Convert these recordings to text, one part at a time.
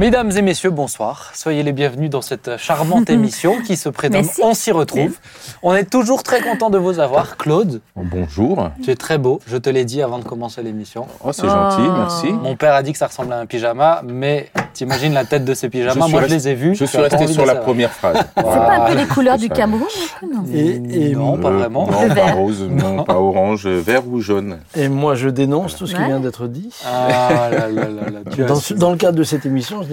Mesdames et messieurs, bonsoir. Soyez les bienvenus dans cette charmante émission qui se prénomme Merci. On s'y retrouve. On est toujours très content de vous avoir. Claude, Bonjour. tu es très beau. Je te l'ai dit avant de commencer l'émission. Oh, c'est Oh. gentil, merci. Mon père a dit que ça ressemblait à un pyjama, mais t'imagines la tête de ces pyjamas? Suis Moi, je resté- les ai vus. Je suis resté sur la première phrase. C'est pas un peu les couleurs du. Cameroun non Et, et- Non, pas Euh, vraiment. Non, Le pas vert. rose, non, pas orange, vert ou jaune. et moi, je dénonce tout ce qui Ouais. vient d'être dit. Ah là là là là, tu Dans, assumes. dans le cadre de cette émission, je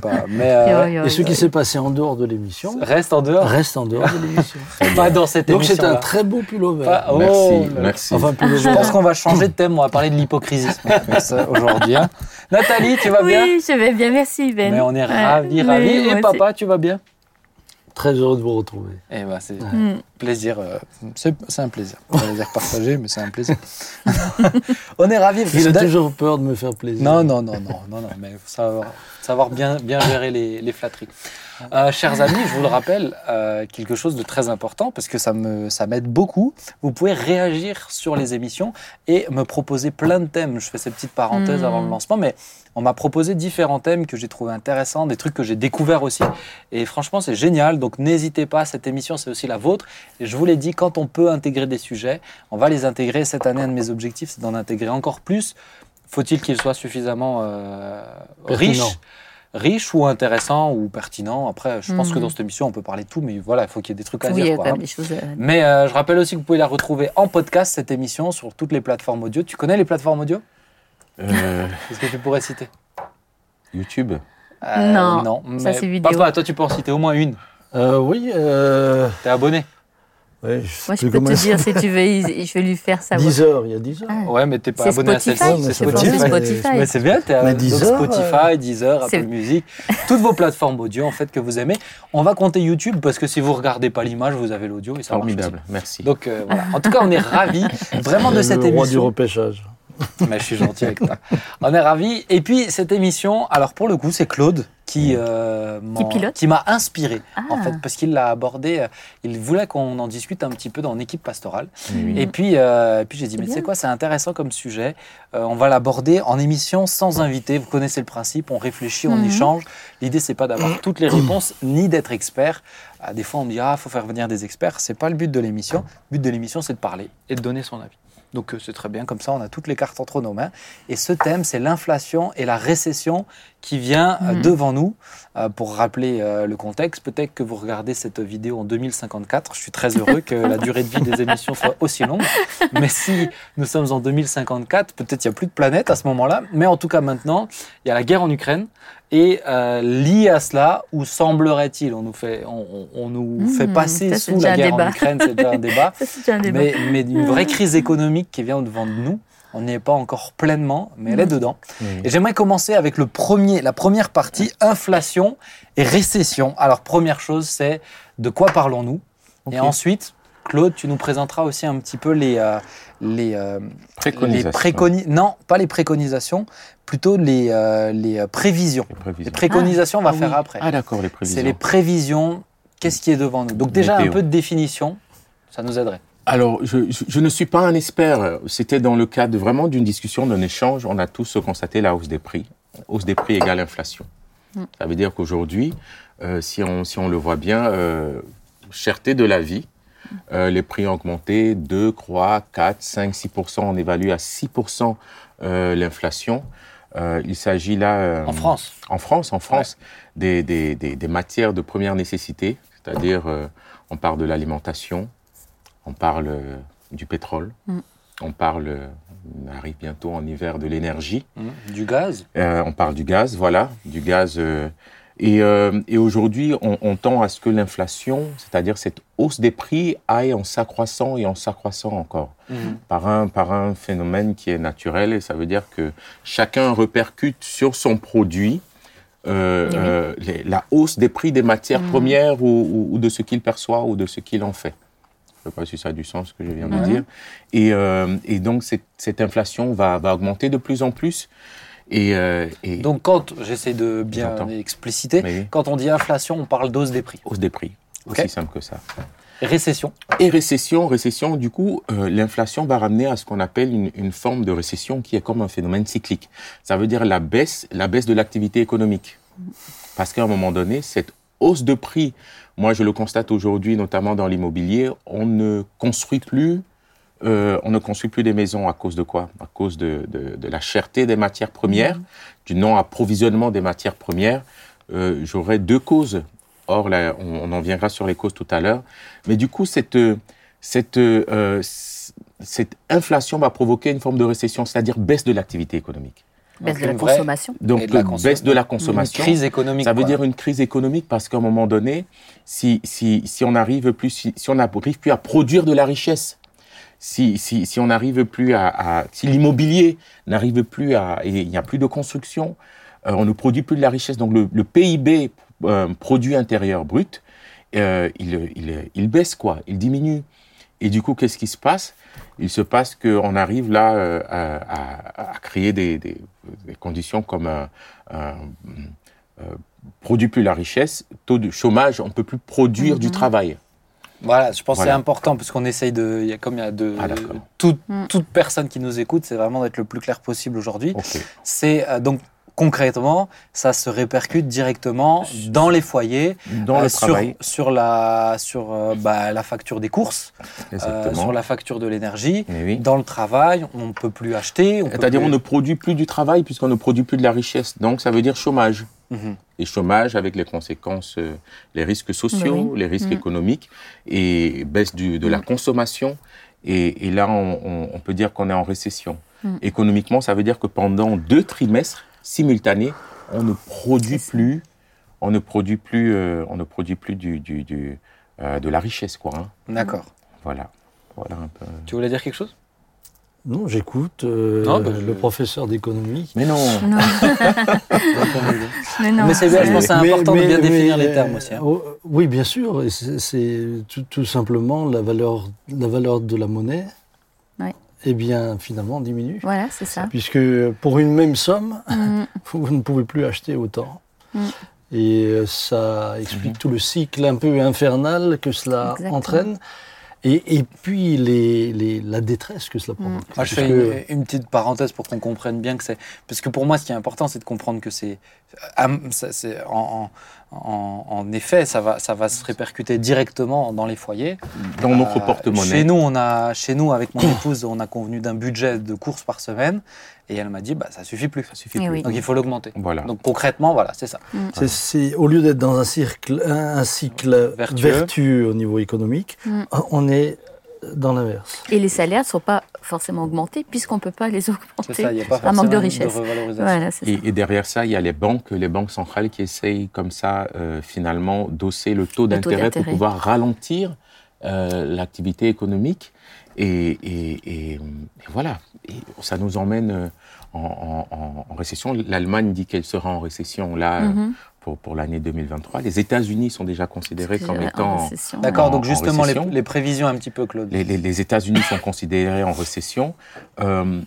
pas. Mais euh, Yo, yo, Et ce yo. qui s'est passé en dehors de l'émission reste en dehors. reste en dehors de l'émission. Pas dans cette Donc c'est émission. un très beau pullover. Pas- oh, Merci, merci. Enfin, pullover. Je pense qu'on va changer de thème. On va parler de l'hypocrisie aujourd'hui. hein. Nathalie, tu vas bien Oui, je vais bien, merci Ben. Mais on est ravis, Oui, ravis. Et aussi. papa, tu vas bien Très heureux de vous retrouver. Eh ben, c'est Mm. plaisir. euh, c'est c'est un plaisir. On va dire partagé, mais c'est un plaisir. on est ravis. Il a D'a- toujours peur de me faire plaisir. Non, non, non, non, non, non, mais il faut savoir, savoir bien, bien gérer les, les flatteries. Euh, chers amis, je vous le rappelle, euh, quelque chose de très important parce que ça me, ça m'aide beaucoup. Vous pouvez réagir sur les émissions et me proposer plein de thèmes. Je fais ces petites parenthèses Mm. avant le lancement, mais on m'a proposé différents thèmes que j'ai trouvé intéressants, des trucs que j'ai découverts aussi. Et franchement, c'est génial. Donc n'hésitez pas, cette émission, c'est aussi la vôtre. Et je vous l'ai dit, quand on peut intégrer des sujets, on va les intégrer. Cette année, un de mes objectifs, c'est d'en intégrer encore plus. Faut-il qu'ils soient suffisamment euh, riches riche ou intéressant ou pertinent. Après, je pense que dans cette émission, on peut parler de tout, mais voilà, il faut qu'il y ait des trucs à Oui, il y dire. a quoi, quand hein. même des choses. euh, Mais euh, je rappelle aussi que vous pouvez la retrouver en podcast, cette émission, sur toutes les plateformes audio. Tu connais les plateformes audio? Euh, Qu'est-ce que tu pourrais citer? YouTube. Euh, Non, non. ça, mais c'est vidéo. Papa, toi, tu peux en citer au moins une. Euh, oui, euh, T'es abonné ouais, je sais Moi, je peux te dire si tu veux, je vais lui faire savoir. 10 heures, il y a 10 heures. Ah. Ouais, mais t'es pas abonné Spotify, à celle-ci. c'est C'est Spotify. Spotify. Spotify. Mais c'est bien, t'es Mais donc 10 heures, Spotify, Deezer, Apple Music, toutes vos plateformes audio en fait que vous aimez. On va compter YouTube parce que si vous regardez pas l'image, vous avez l'audio et ça marche Formidable, merci. Donc euh, voilà. En tout cas, on est ravis vraiment de Le cette roi du émission. repêchage. Mais je suis gentil avec toi. On est ravis. Et puis cette émission, alors pour le coup, c'est Claude qui euh, m'en- Qui pilote qui m'a inspiré Ah. en fait parce qu'il l'a abordé. euh, Il voulait qu'on en discute un petit peu dans l'équipe pastorale. Oui, oui. Et puis, euh, et puis j'ai dit, mais tu sais quoi, c'est intéressant comme sujet. Euh, on va l'aborder en émission sans invité. Vous connaissez le principe, on réfléchit, on Mhm. échange. L'idée, c'est pas d'avoir toutes les réponses ni d'être expert. Ah, des fois, on me dit, ah, faut faire venir des experts. C'est pas le but de l'émission. Le but de l'émission, c'est de parler et de donner son avis. Donc euh, c'est très bien, comme ça on a toutes les cartes entre nos mains. Et ce thème, c'est l'inflation et la récession qui vient euh, Mhm. devant nous. Euh, pour rappeler euh, le contexte, peut-être que vous regardez cette vidéo en 2054. Je suis très heureux que la durée de vie des émissions soit aussi longue. Mais si nous sommes en 2054, peut-être il n'y a plus de planète à ce moment-là. Mais en tout cas maintenant, il y a la guerre en Ukraine. Et euh, lié à cela, où semblerait-il, on nous fait, on, nous Mhm, fait passer ça, sous la un guerre en débat. Ukraine, c'est déjà un débat. Ça, c'est déjà un débat. Mais, mais une vraie crise économique qui vient devant de nous, on n'y est pas encore pleinement, mais elle est dedans. Oui. Et j'aimerais commencer avec le premier, la première partie, inflation et récession. Alors première chose, c'est de quoi parlons-nous? Et ensuite, Claude, tu nous présenteras aussi un petit peu les, euh, les, euh, les Préconisation. préconi- non, pas les préconisations, plutôt les, euh, les prévisions. Les préconisations, on va Ah faire oui. après. Ah d'accord, les prévisions. c'est les prévisions. Qu'est-ce qui est devant nous? Donc déjà un peu de définition, ça nous aiderait. Alors, je, je- je ne suis pas un expert. C'était dans le cadre vraiment d'une discussion, d'un échange. On a tous constaté la hausse des prix. Hausse des prix égale inflation. Mm. Ça veut dire qu'aujourd'hui, euh, si, on, si on le voit bien, euh, cherté de la vie, euh, les prix ont augmenté 2, 3, 4, 5, 6% On évalue à 6% euh, l'inflation. Euh, il s'agit là... euh, En France. en France, en France, des, des, des, des matières de première nécessité, c'est-à-dire euh, on parle de l'alimentation, on parle euh, du pétrole, Mm. on parle, on arrive bientôt en hiver, de l'énergie, Hum, Du gaz. euh, on parle du gaz, voilà, du gaz. Euh, et euh, et aujourd'hui, on, on tend à ce que l'inflation, c'est-à-dire cette hausse des prix, aille en s'accroissant et en s'accroissant encore Hum. par un, par un phénomène qui est naturel et ça veut dire que chacun repercute sur son produit euh, Oui. euh, les- la hausse des prix des matières Mhm. premières ou, ou- ou de ce qu'il perçoit ou de ce qu'il en fait. Je ne sais pas si ça a du sens ce que je viens de dire. Et, et donc cette, cette inflation va, va augmenter de plus en plus. Et, euh, et Donc quand, j'essaie de bien expliciter, Mais quand on dit inflation, on parle d'hausse des prix. hausse des prix, Ok. aussi simple que ça. Récession. Et récession, récession, du coup, euh, l'inflation va ramener à ce qu'on appelle une, une forme de récession qui est comme un phénomène cyclique. Ça veut dire la baisse, la baisse de l'activité économique. Parce qu'à un moment donné, cette hausse de prix, moi je le constate aujourd'hui, notamment dans l'immobilier, on ne construit plus. Euh, on ne construit plus des maisons à cause de quoi? À cause de, de- de la cherté des matières premières, du non-approvisionnement des matières premières. Euh, J'aurais deux causes. Or, là, on, on en viendra sur les causes tout à l'heure. Mais du coup, cette, euh, cette, euh, inflation va provoquer une forme de récession, c'est-à-dire baisse de l'activité économique. Baisse Donc, de la une vraie- consommation. Donc, de la euh, consom- baisse de la Une consommation. crise économique. Ça veut quoi. dire une crise économique parce qu'à un moment donné, si, si, si on n'arrive plus, si, si on n'arrive plus à produire de la richesse, si, si, si on n'arrive plus à, à- si l'immobilier n'arrive plus à, et il n'y a plus de construction, euh, on ne produit plus de la richesse. Donc le, le PIB, euh, produit intérieur brut, euh, il, il, il baisse quoi, il diminue. Et du coup, qu'est-ce qui se passe? Il se passe qu'on arrive là à, créer des, des- des conditions comme un, un- produit plus la richesse, taux de chômage, on peut plus produire du Mhm. travail. Voilà, je pense que c'est important parce qu'on essaye de. Il y a comme il y a de. Ah, toute, Mm. toute personne qui nous écoute, c'est vraiment d'être le plus clair possible aujourd'hui. C'est euh, donc concrètement, ça se répercute directement dans les foyers, Dans euh, le sur, travail, sur la sur euh, bah, la facture des courses, euh, sur la facture de l'énergie. Oui. Dans le travail, on ne peut plus acheter. C'est-à-dire plus- on ne produit plus du travail puisqu'on ne produit plus de la richesse. Donc ça veut dire chômage. Mhm. Et chômage avec les conséquences, euh, les risques sociaux, Oui, les risques Mm. économiques et baisse du, de la Mm. consommation. Et, et là, on, on- on peut dire qu'on est en récession. Mm. Économiquement, ça veut dire que pendant deux trimestres simultanés, on ne produit plus, on ne produit plus, euh, on ne produit plus du, du- du, euh, de la richesse, quoi. hein. D'accord. Voilà. Voilà un peu. Tu voulais dire quelque chose? Non, j'écoute euh, Non, bah, je- le professeur d'économie. Mais non. Non. mais non. Mais c'est bien, je pense que c'est Mais- important de mais- bien définir mais, les termes aussi. hein. oh, oui, bien sûr. C'est tout, tout simplement la valeur, la valeur de la monnaie. Eh bien, finalement, diminue. Voilà, c'est ça. Puisque pour une même somme, Mm. vous ne pouvez plus acheter autant. Mm. Et euh, ça explique tout le cycle un peu infernal que cela Exactement. entraîne. Et, et puis les, les- la détresse que cela provoque. Moi, je fais que- une, une petite parenthèse pour qu'on comprenne bien que c'est. Parce que pour moi, ce qui est important, c'est de comprendre que c'est. En, en- en- en effet, ça va, ça va se répercuter directement dans les foyers. Dans notre Euh, porte-monnaie. Chez nous, on a, chez nous, avec mon épouse, on a convenu d'un budget de courses par semaine. Et elle m'a dit, bah, ça suffit plus. Ça suffit Eh plus. oui. Donc il faut l'augmenter. Voilà. Donc concrètement, voilà, c'est ça. C'est- C'est au lieu d'être dans un cycle, un, un cycle Vertueux. vertueux. au niveau économique, Mm. on est dans l'inverse. Et les salaires ne sont pas forcément augmentés puisqu'on ne peut pas les C'est augmenter. ça, il n'y a pas Un manque de richesse. Voilà, Et, derrière ça, il y a les banques, les banques centrales qui essayent comme ça, euh, finalement, d'osser le taux d'intérêt pour pouvoir ralentir euh, l'activité économique. Et, et- et- et voilà, et ça nous emmène euh, en, en- en- en récession. L'Allemagne dit qu'elle sera en récession là Mhm. Pour, pour l'année 2023. Les États-Unis sont déjà considérés comme En étant... récession. D'accord, donc en justement, les, les prévisions un petit peu, Claude. Les, les- les États-Unis sont considérés en récession. Euh,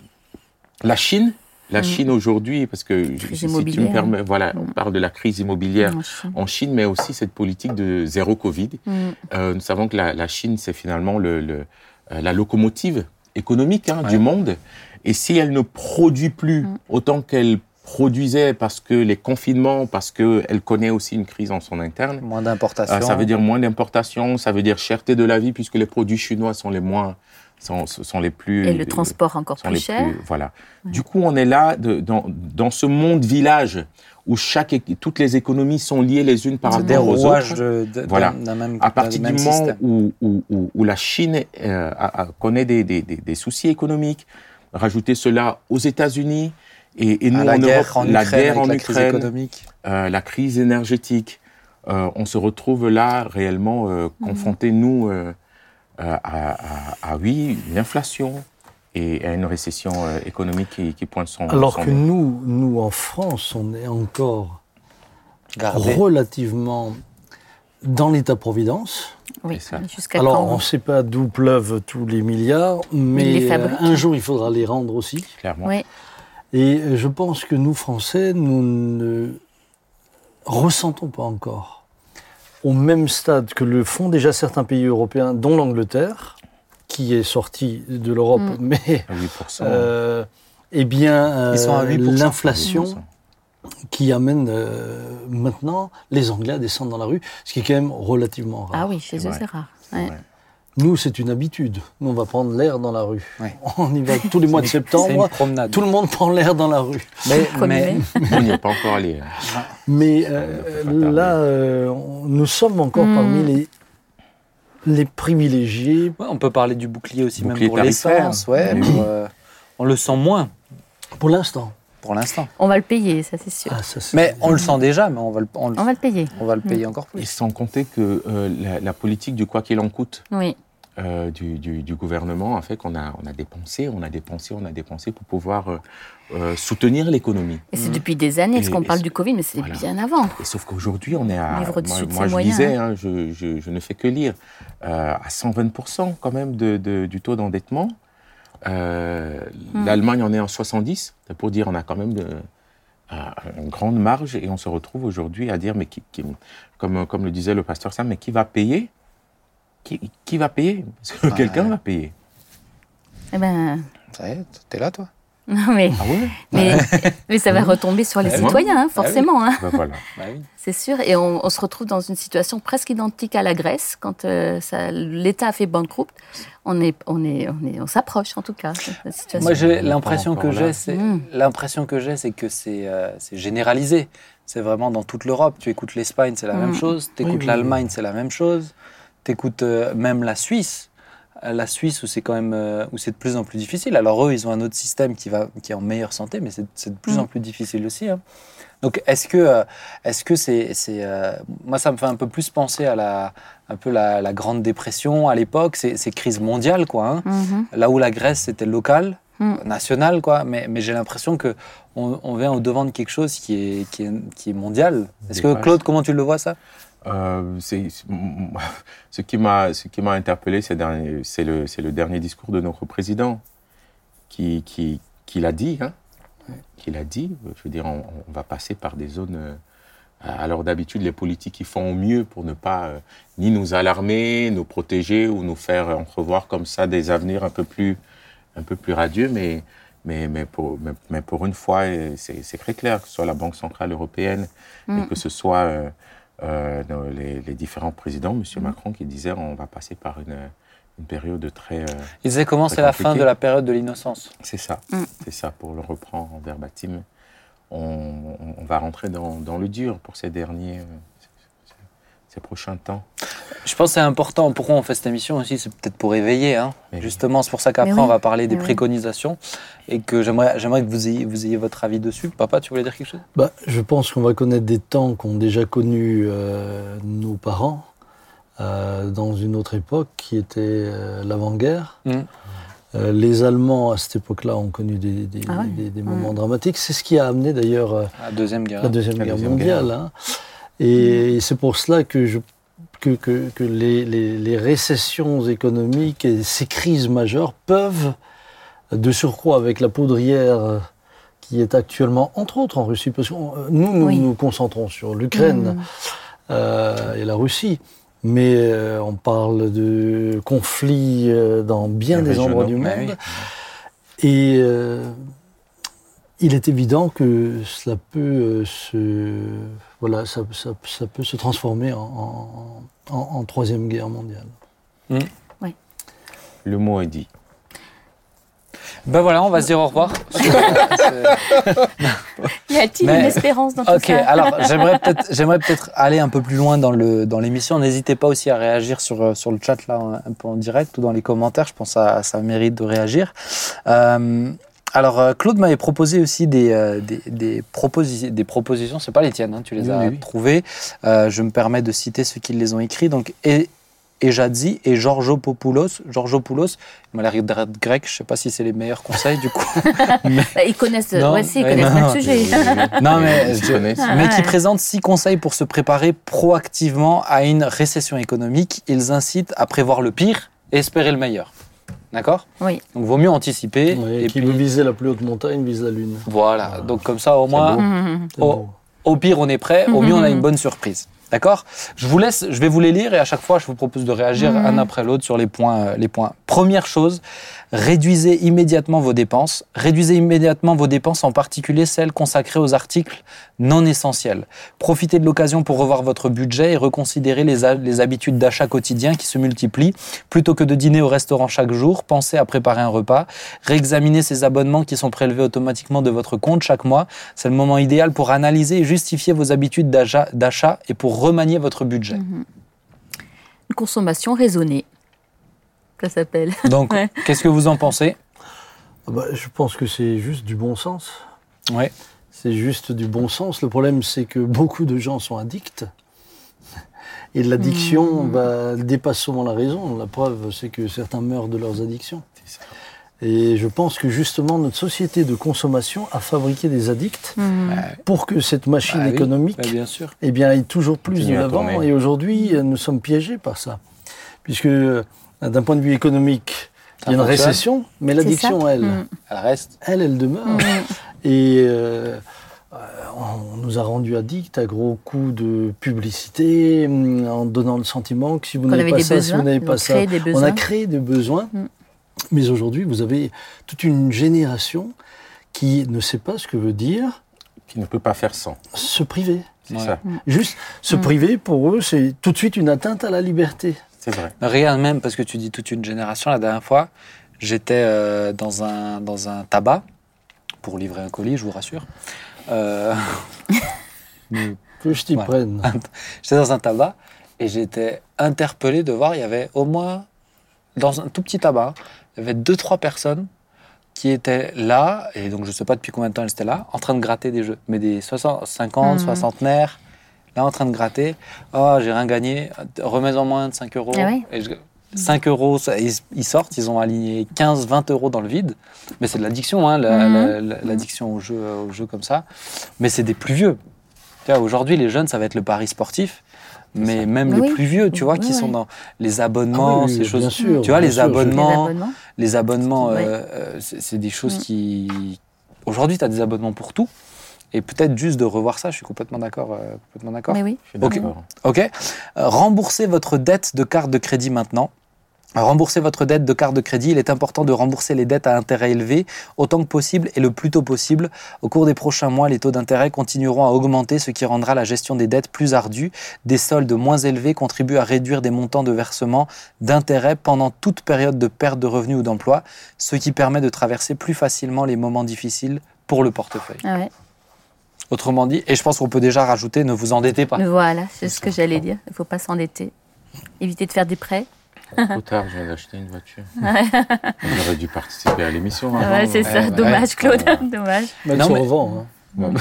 la Chine, la Mm. Chine aujourd'hui, parce que si tu me permets, voilà, on parle de la crise immobilière En Chine. en Chine, mais aussi cette politique de zéro Covid. Mm. Euh, nous savons que la, la Chine, c'est finalement le, le- euh, la locomotive économique hein, Ouais. du monde. Et si elle ne produit plus Mm. autant qu'elle produisait parce que les confinements, parce qu'elle connaît aussi une crise en son interne, Moins d'importation. euh, ça veut dire moins d'importation, ça veut dire cherté de la vie puisque les produits chinois sont les moins, sont, sont les plus. Et le transport encore plus cher. plus- voilà. Du coup, on est là de- dans, dans ce monde village où chaque, toutes les économies sont liées les unes par rapport aux autres. de, de- Voilà. même, À partir d'un du même moment où, où, où, où la Chine euh, a- a- connaît des, des, des, des soucis économiques, rajouter cela aux États-Unis et, et nous À la en guerre Europe, en la Ukraine, guerre avec en la crise économique. euh, la crise énergétique, euh, on se retrouve là réellement euh, confrontés, nous, euh, euh, à, à- à, oui, une inflation et à une récession euh, économique qui, qui pointe son Alors son que nous, nous, en France, on est encore Gardez. relativement dans l'état-providence. Oui, C'est ça. jusqu'à Alors, quand on ne sait pas d'où pleuvent tous les milliards, mais les un jour, il faudra les rendre aussi. clairement. Oui, Et je pense que nous, Français, nous ne ressentons pas encore au même stade que le font déjà certains pays européens, dont l'Angleterre, qui est sorti de l'Europe, Mm. mais À 8%. euh, eh bien, euh, 8%. l'inflation 8%. qui amène euh, maintenant les Anglais à descendre dans la rue, ce qui est quand même relativement rare. Ah oui, chez C'est eux, c'est rare. Ouais. Nous, c'est une habitude. Nous, on va prendre l'air dans la rue. Ouais. On y va tous les mois de C'est une septembre. promenade. Tout le monde prend l'air dans la rue. Mais, mais- mai. On n'y est pas encore allé. hein. Mais euh, là, euh, on- nous sommes encore Mm. parmi les, les privilégiés. Ouais, on peut parler du bouclier aussi, Bouclier même pour l'essence. Ouais, pour, euh, on le sent moins Pour l'instant. pour l'instant. On va le payer, ça c'est sûr. Ah, ça, Mais on le sent déjà, mais on va le, on le- On va le payer. on va le payer encore Et plus. sans compter que euh, la, la politique du quoi qu'il en coûte Oui. Euh, du, du- du gouvernement a fait qu'on a, on a dépensé, on a dépensé, on a dépensé pour pouvoir euh, euh, soutenir l'économie. Et c'est depuis des années, parce qu'on parle du Covid, mais c'est voilà. bien avant. Et sauf qu'aujourd'hui, on est à. Au-dessus moi, moi, je moyens, disais, hein. je, je- je ne fais que lire, euh, à 120% quand même de, de- du taux d'endettement. Euh, Hmm. L'Allemagne en est en 70, c'est pour dire on a quand même de, une grande marge et on se retrouve aujourd'hui à dire, mais qui, qui- comme, comme le disait le pasteur Sam, mais qui va payer qui, qui va payer? Parce que Ouais. quelqu'un va payer. Eh ben, Ça y est, t'es là, toi non, mais, Ah ouais? mais, mais ça va retomber sur les Ouais? citoyens, hein, forcément. hein. Ben voilà. Bah oui. C'est sûr, et on, on se retrouve dans une situation presque identique à la Grèce quand euh, l'État a fait banqueroute. On est, on est, on est, on s'approche en tout cas. de la situation. Moi, l'impression que j'ai, c'est Mm. l'impression que j'ai, c'est que c'est euh, c'est généralisé. C'est vraiment dans toute l'Europe. Tu écoutes l'Espagne, c'est la Mm. même chose. Tu écoutes Oui, oui, l'Allemagne, c'est la même chose. Tu écoutes même la Suisse. Euh, La Suisse où c'est quand même euh, où c'est de plus en plus difficile. Alors eux, ils ont un autre système qui va qui est en meilleure santé, mais c'est c'est de plus Mm. en plus difficile aussi. hein. Donc est-ce que euh, est-ce que c'est c'est euh, moi ça me fait un peu plus penser à la un peu la, la grande dépression à l'époque, ces crises mondiales quoi. hein. Mhm. Là où la Grèce c'était local, Mm. national, quoi. Mais, mais j'ai l'impression que on, on vient au devant de quelque chose qui est, qui est, qui est mondial. Est-ce que. Claude, comment tu le vois ça? Euh, ce qui m'a ce qui m'a interpellé c'est le c'est le dernier discours de notre président qui qui qui l'a dit hein. Qui l'a dit. Je veux dire on, on va passer par des zones euh, alors d'habitude les politiques ils font au mieux pour ne pas euh, ni nous alarmer nous protéger ou nous faire entrevoir comme ça des avenirs un peu plus un peu plus radieux mais mais, mais, pour, mais, mais pour une fois, euh, c'est très clair, que ce soit la Banque Centrale Européenne et Mm. que ce soit euh, euh, nos- les, les différents présidents, M. Macron qui disait on va passer par une, une période de très... euh, Il disait comment c'est la fin de la période de l'innocence. c'est ça, Mm. c'est ça, pour le reprendre en verbatim. On, on- on va rentrer dans, dans le dur pour ces derniers, euh, ces prochains temps. Je pense que c'est important. Pourquoi on fait cette émission aussi? C'est peut-être pour éveiller. Hein. Justement, c'est pour ça qu'après, oui. on va parler des oui. préconisations et que j'aimerais j'aimerais que vous ayez, vous ayez votre avis dessus. Papa, tu voulais dire quelque chose? Bah, je pense qu'on va connaître des temps qu'ont déjà connus euh, nos parents euh, dans une autre époque qui était euh, l'avant-guerre. Mm. Euh, les Allemands, à cette époque-là, ont connu des, des- Ah ouais des- des Mm. moments dramatiques. C'est ce qui a amené d'ailleurs euh, La Deuxième Guerre. la Deuxième La Guerre Deuxième mondiale. hein. Et c'est pour cela que, je, que, que, que les, les- les récessions économiques et ces crises majeures peuvent, de surcroît avec la poudrière euh, qui est actuellement, entre autres en Russie, parce que nous, nous Oui. nous concentrons sur l'Ukraine Mhm. euh, et la Russie. Mais euh, on parle de conflits euh, dans bien des endroits du monde. oui. Et euh, il est évident que cela peut euh, se voilà ça, ça- ça peut se transformer en, en- en- en troisième guerre mondiale. Le mot est dit. Ben voilà, on va se dire au revoir. Y a-t-il Mais- une espérance dans tout Ok, ça alors j'aimerais peut-être j'aimerais peut-être aller un peu plus loin dans le dans l'émission. N'hésitez pas aussi à réagir sur euh, sur le chat là un peu en direct ou dans les commentaires. Je pense que ça ça mérite de réagir. Euh, alors euh, Claude m'avait proposé aussi des euh, des, des, proposi- des propositions. C'est pas les tiennes, hein, tu les Oui, as oui, trouvées. Euh, je me permets de citer ceux qui les ont écrits. Donc et Ejadzi et Georgopoulos. Georgopoulos, il m'a l'air d'être grec, je sais pas si c'est les meilleurs conseils du coup. Bah, Ils connaissent, Non, ouais, si, ils ouais, connaissent non, notre sujet. Non, mais je-. Ah, mais ouais. qui présente six conseils pour se préparer proactivement à une récession économique. Ils incitent à prévoir le pire et espérer le meilleur. D'accord Oui. Donc, vaut mieux anticiper. Ouais, et qui puis, veut viser la plus haute montagne vise la lune. voilà. Donc, comme ça, au moins, Mhm. C'est Oh. beau. au pire, on est prêt. Au mieux, on a une bonne surprise. D'accord Je vous laisse, je vais vous les lire et à chaque fois, je vous propose de réagir un après l'autre sur les points, euh, les points. Première chose, réduisez immédiatement vos dépenses. Réduisez immédiatement vos dépenses, en particulier celles consacrées aux articles non essentiels. Profitez de l'occasion pour revoir votre budget et reconsidérer les, les habitudes d'achat quotidien qui se multiplient. Plutôt que de dîner au restaurant chaque jour, pensez à préparer un repas. Réexaminez ces abonnements qui sont prélevés automatiquement de votre compte chaque mois. C'est le moment idéal pour analyser et justifier vos habitudes d'achat et pour remanier votre budget. Une consommation raisonnée. Ça s'appelle. Donc, Ouais. qu'est-ce que vous en pensez? Ah bah, je pense que c'est juste du bon sens. Ouais. C'est juste du bon sens. Le problème, c'est que beaucoup de gens sont addicts. Et l'addiction Mmh. bah, dépasse souvent la raison. La preuve, c'est que certains meurent de leurs addictions. Et je pense que justement, notre société de consommation a fabriqué des addicts Mhm. pour que cette machine Bah oui, économique bah, bien sûr. eh bien, aille toujours plus de l'avant. Et aujourd'hui, nous sommes piégés par ça. Puisque, euh, d'un point de vue économique, il y a une récession, mais l'addiction, elle, Mhm. Elle reste. elle, elle demeure. Mhm. Et euh, euh, on nous a rendus addicts à gros coups de publicité, hum, en donnant le sentiment que si vous n'avez pas ça, si vous n'avez on pas ça, on a créé des besoins. Mm. Mais aujourd'hui, vous avez toute une génération qui ne sait pas ce que veut dire Qui ne peut pas faire sans. se priver. C'est Ouais. ça. Juste se Mm. priver, pour eux, c'est tout de suite une atteinte à la liberté. C'est vrai. Regarde même, parce que tu dis toute une génération, la dernière fois, j'étais euh, dans, un, dans un tabac pour livrer un colis, je vous rassure. Euh, mais Que je t'y Ouais. prenne. J'étais dans un tabac et j'étais interpellé de voir, il y avait au moins, dans un tout petit tabac, il y avait deux, trois personnes qui étaient là, et donc je ne sais pas depuis combien de temps elles étaient là, en train de gratter des jeux. Mais des 60, 50, Mhm. soixantenaires, là en train de gratter. Oh, j'ai rien gagné, remets-en moins de 5 euros. Ah ouais Et je- 5 euros, ça- ils, sortent, ils ont aligné 15, 20 euros dans le vide. Mais c'est de l'addiction, hein, la- Mhm. la- la- l'addiction aux jeux, aux jeux comme ça. Mais c'est des plus vieux. Aujourd'hui, les jeunes, ça va être le pari sportif. Mais même les plus vieux, tu vois, Oui, qui sont dans les abonnements, Ah oui, ces bien choses. sûr, tu vois, bien les sûr, je- Les abonnements, abonnements. les abonnements, euh, euh, c'est c'est des choses qui. Aujourd'hui, tu as des abonnements pour tout. Et peut-être juste de revoir ça, je suis complètement d'accord. euh, complètement d'accord. Mais oui. Je suis Ok. d'accord. Ok. Euh, remboursez votre dette de carte de crédit maintenant. Remboursez votre dette de carte de crédit. Il est important de rembourser les dettes à intérêt élevé autant que possible et le plus tôt possible. Au cours des prochains mois, les taux d'intérêt continueront à augmenter, ce qui rendra la gestion des dettes plus ardue. Des soldes moins élevés contribuent à réduire des montants de versement d'intérêt pendant toute période de perte de revenus ou d'emploi, ce qui permet de traverser plus facilement les moments difficiles pour le portefeuille. Ah ouais. Autrement dit, et je pense qu'on peut déjà rajouter, ne vous endettez pas. Voilà, c'est ce que j'allais dire. Il ne faut pas s'endetter. Éviter de faire des prêts. Trop tard, je viens d'acheter une voiture. J'aurais dû participer à l'émission. Avant, ouais, c'est ça. ouais. Dommage, Claude. Dommage. Mais elle Non, mais- revend. hein.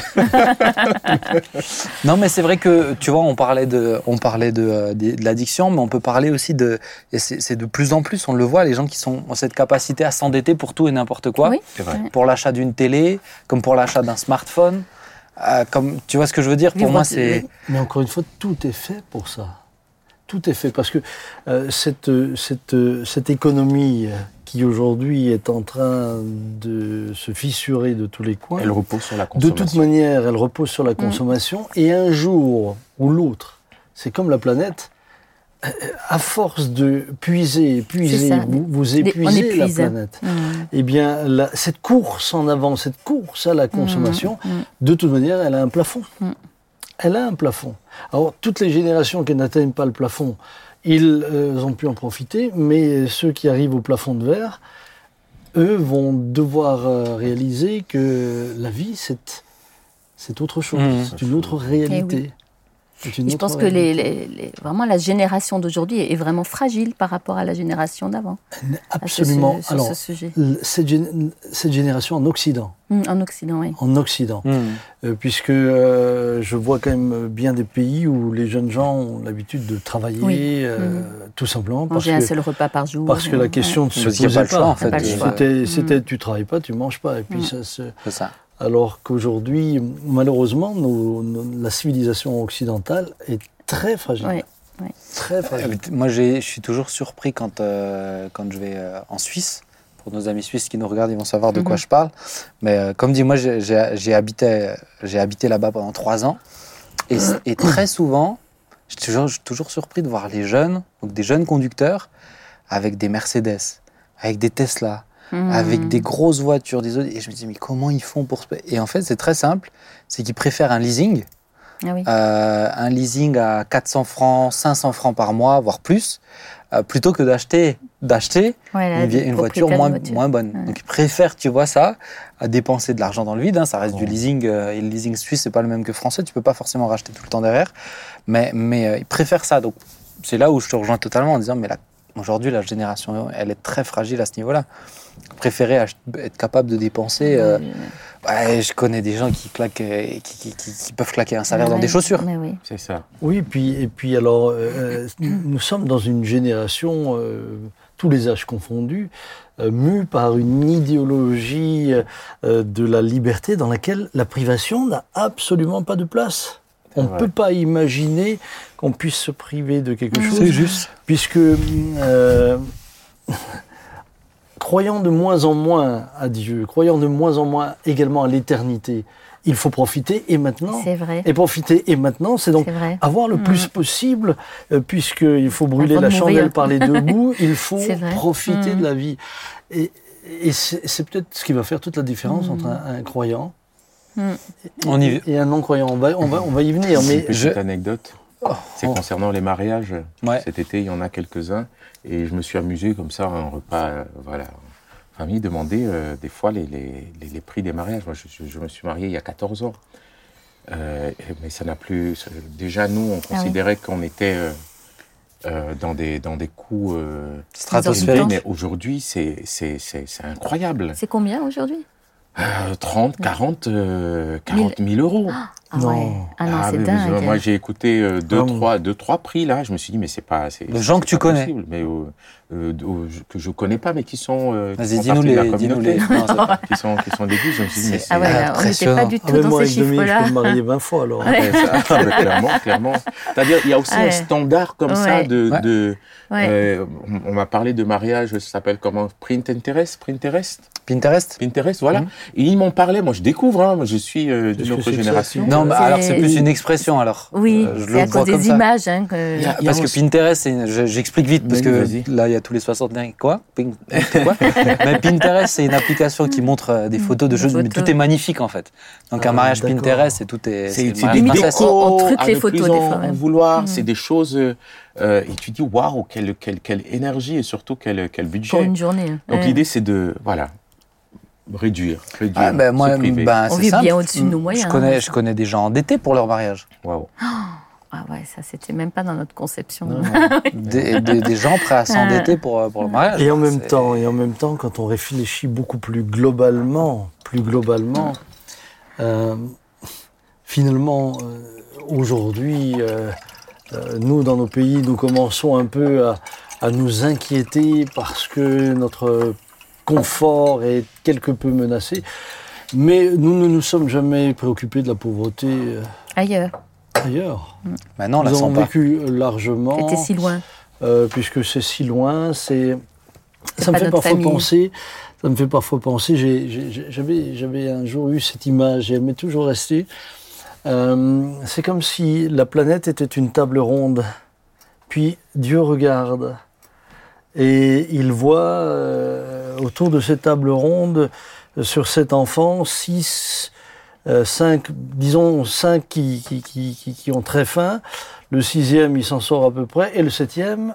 Non, mais c'est vrai que, tu vois, on parlait de, on parlait de, euh, de, de l'addiction, mais on peut parler aussi de. Et c'est c'est de plus en plus, on le voit, les gens qui sont, ont cette capacité à s'endetter pour tout et n'importe quoi. Oui. C'est vrai. Pour l'achat d'une télé, comme pour l'achat d'un smartphone. Euh, comme, tu vois ce que je veux dire? Pour moi, de- c'est. Mais encore une fois, tout est fait pour ça. Tout est fait parce que euh, cette, cette, cette économie qui aujourd'hui est en train de se fissurer de tous les coins, Elle repose sur la de consommation. toute manière, elle repose sur la consommation. Et un jour ou l'autre, c'est comme la planète, à force de puiser, puiser, ça. vous, épuisez la planète. Mmh. Eh bien, la- cette course en avant, cette course à la consommation, Mmh. de toute manière, elle a un plafond. Mm. Elle a un plafond. Alors, toutes les générations qui n'atteignent pas le plafond, ils euh, ont pu en profiter, mais ceux qui arrivent au plafond de verre, eux vont devoir euh, réaliser que la vie, c'est, autre chose. Mm. C'est une autre réalité. Une Et je pense que les, réalité. les- les- vraiment la génération d'aujourd'hui est vraiment fragile par rapport à la génération d'avant. ce- Absolument. Sur Alors, ce sujet. cette, gén- cette génération en Occident, Mmh, en Occident, oui. en Occident, Hmm. Euh, puisque euh, je vois quand même bien des pays où les jeunes gens ont l'habitude de travailler, Oui. euh, tout simplement parce Manger un seul repas par jour. parce que la question ne se posait pas en fait. C'était, tu travailles pas, tu manges pas. Et puis ça se... C'est ça. Alors qu'aujourd'hui, malheureusement, la civilisation occidentale est très fragile. Ouais. Très fragile. Euh, Moi, je suis toujours surpris quand, euh, quand je vais euh, en Suisse. Pour nos amis suisses qui nous regardent, ils vont savoir de quoi Mhm. je parle. Mais euh, comme dit, moi, j'ai- habité, j'ai habité là-bas pendant trois ans. Et, et très souvent, Je suis toujours, je suis toujours surpris de voir les jeunes, donc des jeunes conducteurs, avec des Mercedes, avec des Tesla, Hmm. avec des grosses voitures, des autres. Et je me dis, mais comment ils font pour Et en fait, c'est très simple. C'est qu'ils préfèrent un leasing, Ah oui. euh, un leasing à 400 francs, 500 francs par mois, voire plus, euh, plutôt que d'acheter d'acheter Ouais, la une, voiture moins, de voiture. moins bonne. Ouais. Donc ils préfèrent, tu vois ça, à dépenser de l'argent dans le vide. hein. Ça reste du leasing. euh, et le leasing suisse, c'est pas le même que français. Tu peux pas forcément racheter tout le temps derrière. Mais, mais euh, ils préfèrent ça. Donc c'est là où je te rejoins totalement en disant, mais là, aujourd'hui, la génération, elle est très fragile à ce niveau-là. Préférer être capable de dépenser. euh, ouais, je connais des gens qui claquent, euh, qui, qui- qui- qui peuvent claquer un salaire dans des chaussures. mais oui. C'est ça. Oui, puis, et puis alors, euh, nous sommes dans une génération, euh, tous les âges confondus, euh, mus par une idéologie euh, de la liberté dans laquelle la privation n'a absolument pas de place. On ne peut pas imaginer qu'on puisse se priver de quelque chose, C'est juste. puisque euh, croyant de moins en moins à Dieu, croyant de moins en moins également à l'éternité, il faut profiter et maintenant. C'est vrai. Et profiter et maintenant, c'est donc vrai. avoir le plus possible, euh, puisqu'il faut brûler la de chandelle par les deux bouts, il faut profiter Mm. de la vie. Et, et c'est peut-être ce qui va faire toute la différence Mm. entre un, un croyant On y et un non-croyant. On va, on, va, on va y venir, Une mais petite je- anecdote. Oh, C'est oh. concernant les mariages. Ouais. Cet été, il y en a quelques-uns. Et je me suis amusé comme ça, un repas, euh, voilà, en famille, demander euh, des fois les, les- les- les prix des mariages. Moi, je, je- je me suis marié il y a 14 ans. Euh, mais ça n'a plus. Déjà, nous, on Ah oui. considérait qu'on était euh, euh, dans, des, dans des coûts euh, mais aujourd'hui, c'est- c'est incroyable. C'est combien aujourd'hui? Euh, 30, 40, euh, 40 000 euros. Ah Non. ouais. Ah non, c'est mais dingue. Moi, j'ai écouté euh, deux, Ah trois, deux, trois prix là. Je me suis dit, mais c'est pas. De gens que tu connais. possible, mais euh, euh, que je connais pas, mais qui sont. euh, Vas-y, dis-nous les. Dis-nous les. Non, qui sont, qui sont l'église. Je me suis dit, mais c'est. Ah ouais, on n'était pas du Ah, tout mais dans moi, ces Dominique, je peux chiffres-là. me marier 20 fois alors. Ouais, ça- ah, mais clairement, clairement. C'est-à-dire, il y a aussi Ah ouais. un standard comme ça de. Ouais. de Ouais. euh, on m'a parlé de mariage, ça s'appelle comment? Pinterest Pinterest Pinterest? Pinterest, voilà. Mhm. Et ils m'en parlaient. Moi, je découvre. Hein, moi, je suis d'une autre génération. Non, mais alors c'est plus une expression alors. Oui, Euh, c'est à cause des ça. images. Hein, que... Il y a- Parce que aussi- Pinterest, j'explique vite parce que là il y a tous les soixantenaires. Quoi, Pin- quoi Mais Pinterest, c'est une application qui montre euh, des photos de jeux, mais tout est magnifique en fait. Donc Ah, un mariage d'accord. Pinterest, c'est tout est. C'est mariage des on- on décos, truque à les photos, des en- fois, vouloir, Mhm. c'est des choses. euh, euh, et tu dis waouh, quelle, quelle, quelle énergie et surtout quel, quel budget. Pour une journée. Donc Ouais. l'idée c'est de voilà réduire, réduire, Ah, ben, moi, se priver. ben, On vit simple. bien au-dessus de nos moyens, Je connais, hein. je connais des gens endettés pour leur mariage. Waouh. Ah ouais, ça c'était même pas dans notre conception. Non, Des, des- des gens prêts à s'endetter pour, euh, pour le mariage. Et en même temps, et en même temps, quand on réfléchit beaucoup plus globalement, plus globalement, euh, finalement, euh, aujourd'hui, euh, euh, nous dans nos pays, nous commençons un peu à, à nous inquiéter parce que notre confort est quelque peu menacé. Mais nous ne nous sommes jamais préoccupés de la pauvreté euh, Ailleurs, ailleurs. Maintenant, on la nous avons pas. vécu largement. c'était si loin. Euh, puisque c'est si loin, c'est ça me fait parfois famille. penser. Ça me fait parfois penser. J'avais j'avais un jour eu cette image et elle m'est toujours restée. Euh, c'est comme si la planète était une table ronde. Puis Dieu regarde et il voit euh, autour de cette table ronde, euh, sur cet enfant, six, euh, cinq, disons cinq qui, qui, qui, qui- ont très faim. Le sixième, il s'en sort à peu près. Et le septième,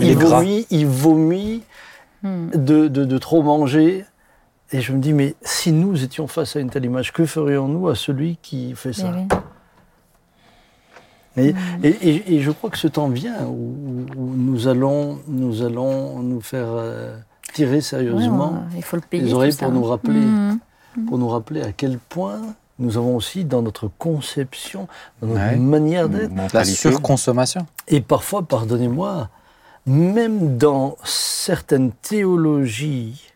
Il vomit, il vomit Hmm. de, de, de trop manger. Et je me dis, mais si nous étions face à une telle image, que ferions-nous à celui qui fait ça oui. et, et, et- et je crois que ce temps vient où, où nous, allons, nous allons nous faire euh, tirer sérieusement ouais, il faut le payer. les oreilles ça, pour nous rappeler, Mhm. pour nous rappeler à quel point nous avons aussi dans notre conception, dans notre Ouais. manière d'être, La surconsommation. Et parfois, pardonnez-moi, même dans certaines théologies.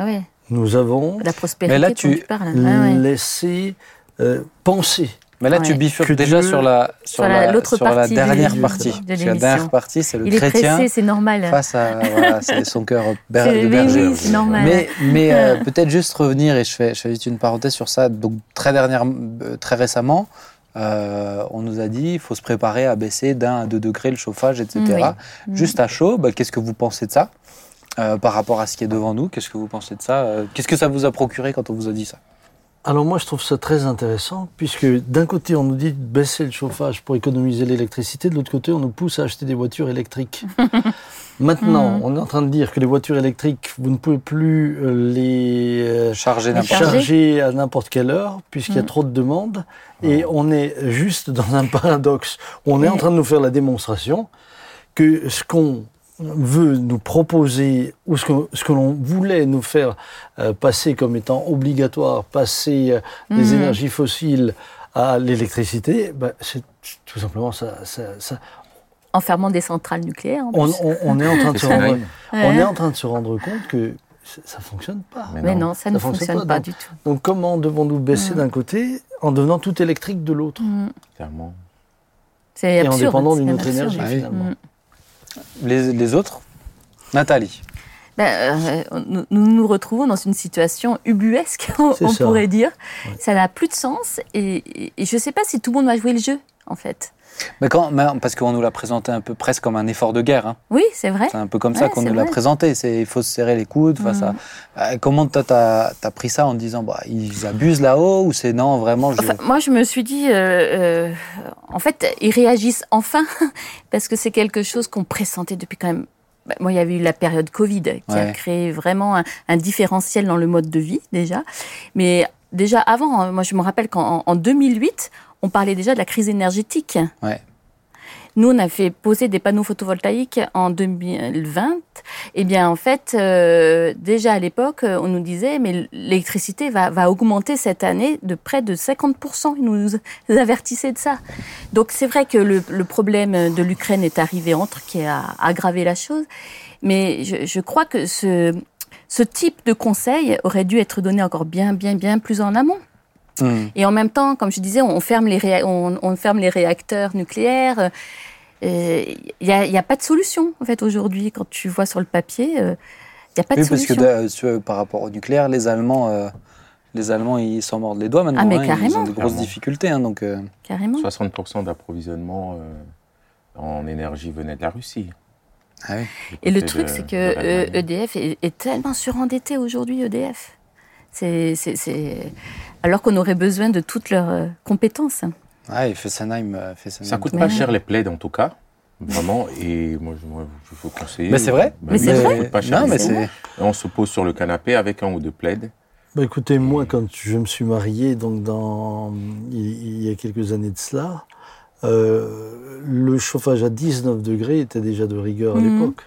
Ah nous avons la prospérité Mais là, tu- tu parles. Ah ouais. laissé euh, penser. Mais là, Ouais. tu bifurques Que déjà Dieu- sur la, sur Sur la- l'autre sur partie dernière du- partie. de la dernière partie, c'est le Il est chrétien pressé, c'est normal. face à voilà, c'est son cœur ber- C'est- de mais berger. oui, c'est normal. Mais, mais euh, peut-être juste revenir, et je fais, je fais juste une parenthèse sur ça. Donc, très, dernière, euh, très récemment, euh, on nous a dit il faut se préparer à baisser d'un à deux degrés le chauffage, etc. Oui. Juste à chaud, bah, qu'est-ce que vous pensez de ça euh, par rapport à ce qui est devant nous? Qu'est-ce que vous pensez de ça Euh, Qu'est-ce que ça vous a procuré quand on vous a dit ça? Alors moi, je trouve ça très intéressant, puisque d'un côté, on nous dit de baisser le chauffage pour économiser l'électricité, de l'autre côté, on nous pousse à acheter des voitures électriques. Maintenant, Mhm. on est en train de dire que les voitures électriques, vous ne pouvez plus euh, les euh, Charger Les à n'importe quelle heure, puisqu'il y a Mhm. trop de demandes. Et on est juste dans un paradoxe. On est en train de nous faire la démonstration que ce qu'on veut nous proposer, ou ce que, ce que l'on voulait nous faire euh, passer comme étant obligatoire, passer euh, des Mhm. énergies fossiles à l'électricité, bah, c'est tout simplement ça. ça- ça- En fermant des centrales nucléaires. en On, plus. on- on est en train de se rendre, on est en train de se rendre compte que ça- ça fonctionne pas. Mais Mais non. ça ne fonctionne fonctionne pas, pas donc. du tout. Donc comment devons-nous baisser Mhm. d'un côté en devenant tout électrique de l'autre? Mhm. Clairement. C'est et en dépendant d'une autre absurde. énergie Ah oui. finalement. Les, les autres Nathalie. Ben, euh, nous, nous nous retrouvons dans une situation ubuesque, on, pourrait dire. Ouais. Ça n'a plus de sens et, et je ne sais pas si tout le monde va jouer le jeu, en fait. Mais quand, parce qu'on nous l'a présenté un peu presque comme un effort de guerre. hein. Oui, c'est vrai. C'est un peu comme ça qu'on nous l'a présenté. Il faut se serrer les coudes face Mhm. à. Euh, comment toi t'as as pris ça en te disant bah ils abusent là-haut ou c'est non vraiment je. Enfin, moi, je me suis dit, euh, euh, en fait, ils réagissent enfin, parce que c'est quelque chose qu'on pressentait depuis quand même. bah, Moi, il y avait eu la période Covid qui a créé vraiment un, un différentiel dans le mode de vie déjà. Mais déjà avant, hein, moi, je me rappelle qu'en en 2008, on parlait déjà de la crise énergétique. Ouais. Nous, on a fait poser des panneaux photovoltaïques en 2020. Eh bien, en fait, euh, déjà à l'époque, euh, on nous disait, mais l'électricité va, va augmenter cette année de près de 50%. Ils nous avertissaient de ça. Donc, c'est vrai que le, le problème de l'Ukraine est arrivé entre, qui a aggravé la chose. Mais je, je crois que ce, ce type de conseil aurait dû être donné encore bien, bien, bien plus en amont. Hmm. Et en même temps, comme je disais, on ferme les, réa- on, on ferme les réacteurs nucléaires. Il n'y a, pas de solution, en fait, aujourd'hui. Quand tu vois sur le papier, il n'y a pas de Oui, parce que solution. par rapport au nucléaire, les Allemands, euh, les Allemands, ils s'en mordent les doigts maintenant. Ah, mais hein, ils carrément. ont des grosses difficultés, hein, donc. euh, Carrément. 60% d'approvisionnement euh, en énergie venait de la Russie. ah oui. Et le truc, c'est que euh. EDF est, est tellement surendetté aujourd'hui, EDF. C'est. Alors qu'on aurait besoin de toutes leurs euh, compétences. Ah, et Fessenheim, Fessenheim. Ça coûte Ouais. pas cher les plaids en tout cas, vraiment. Et moi, je, moi, je vous conseiller. Mais c'est vrai. Bah Mais oui, c'est vrai. coûte pas cher. Non, mais c'est. On se pose sur le canapé avec un ou deux plaids. Bah, écoutez, moi, quand je me suis marié, donc dans, il, il y a quelques années de cela, euh, le chauffage à 19 degrés était déjà de rigueur à Mhm. l'époque.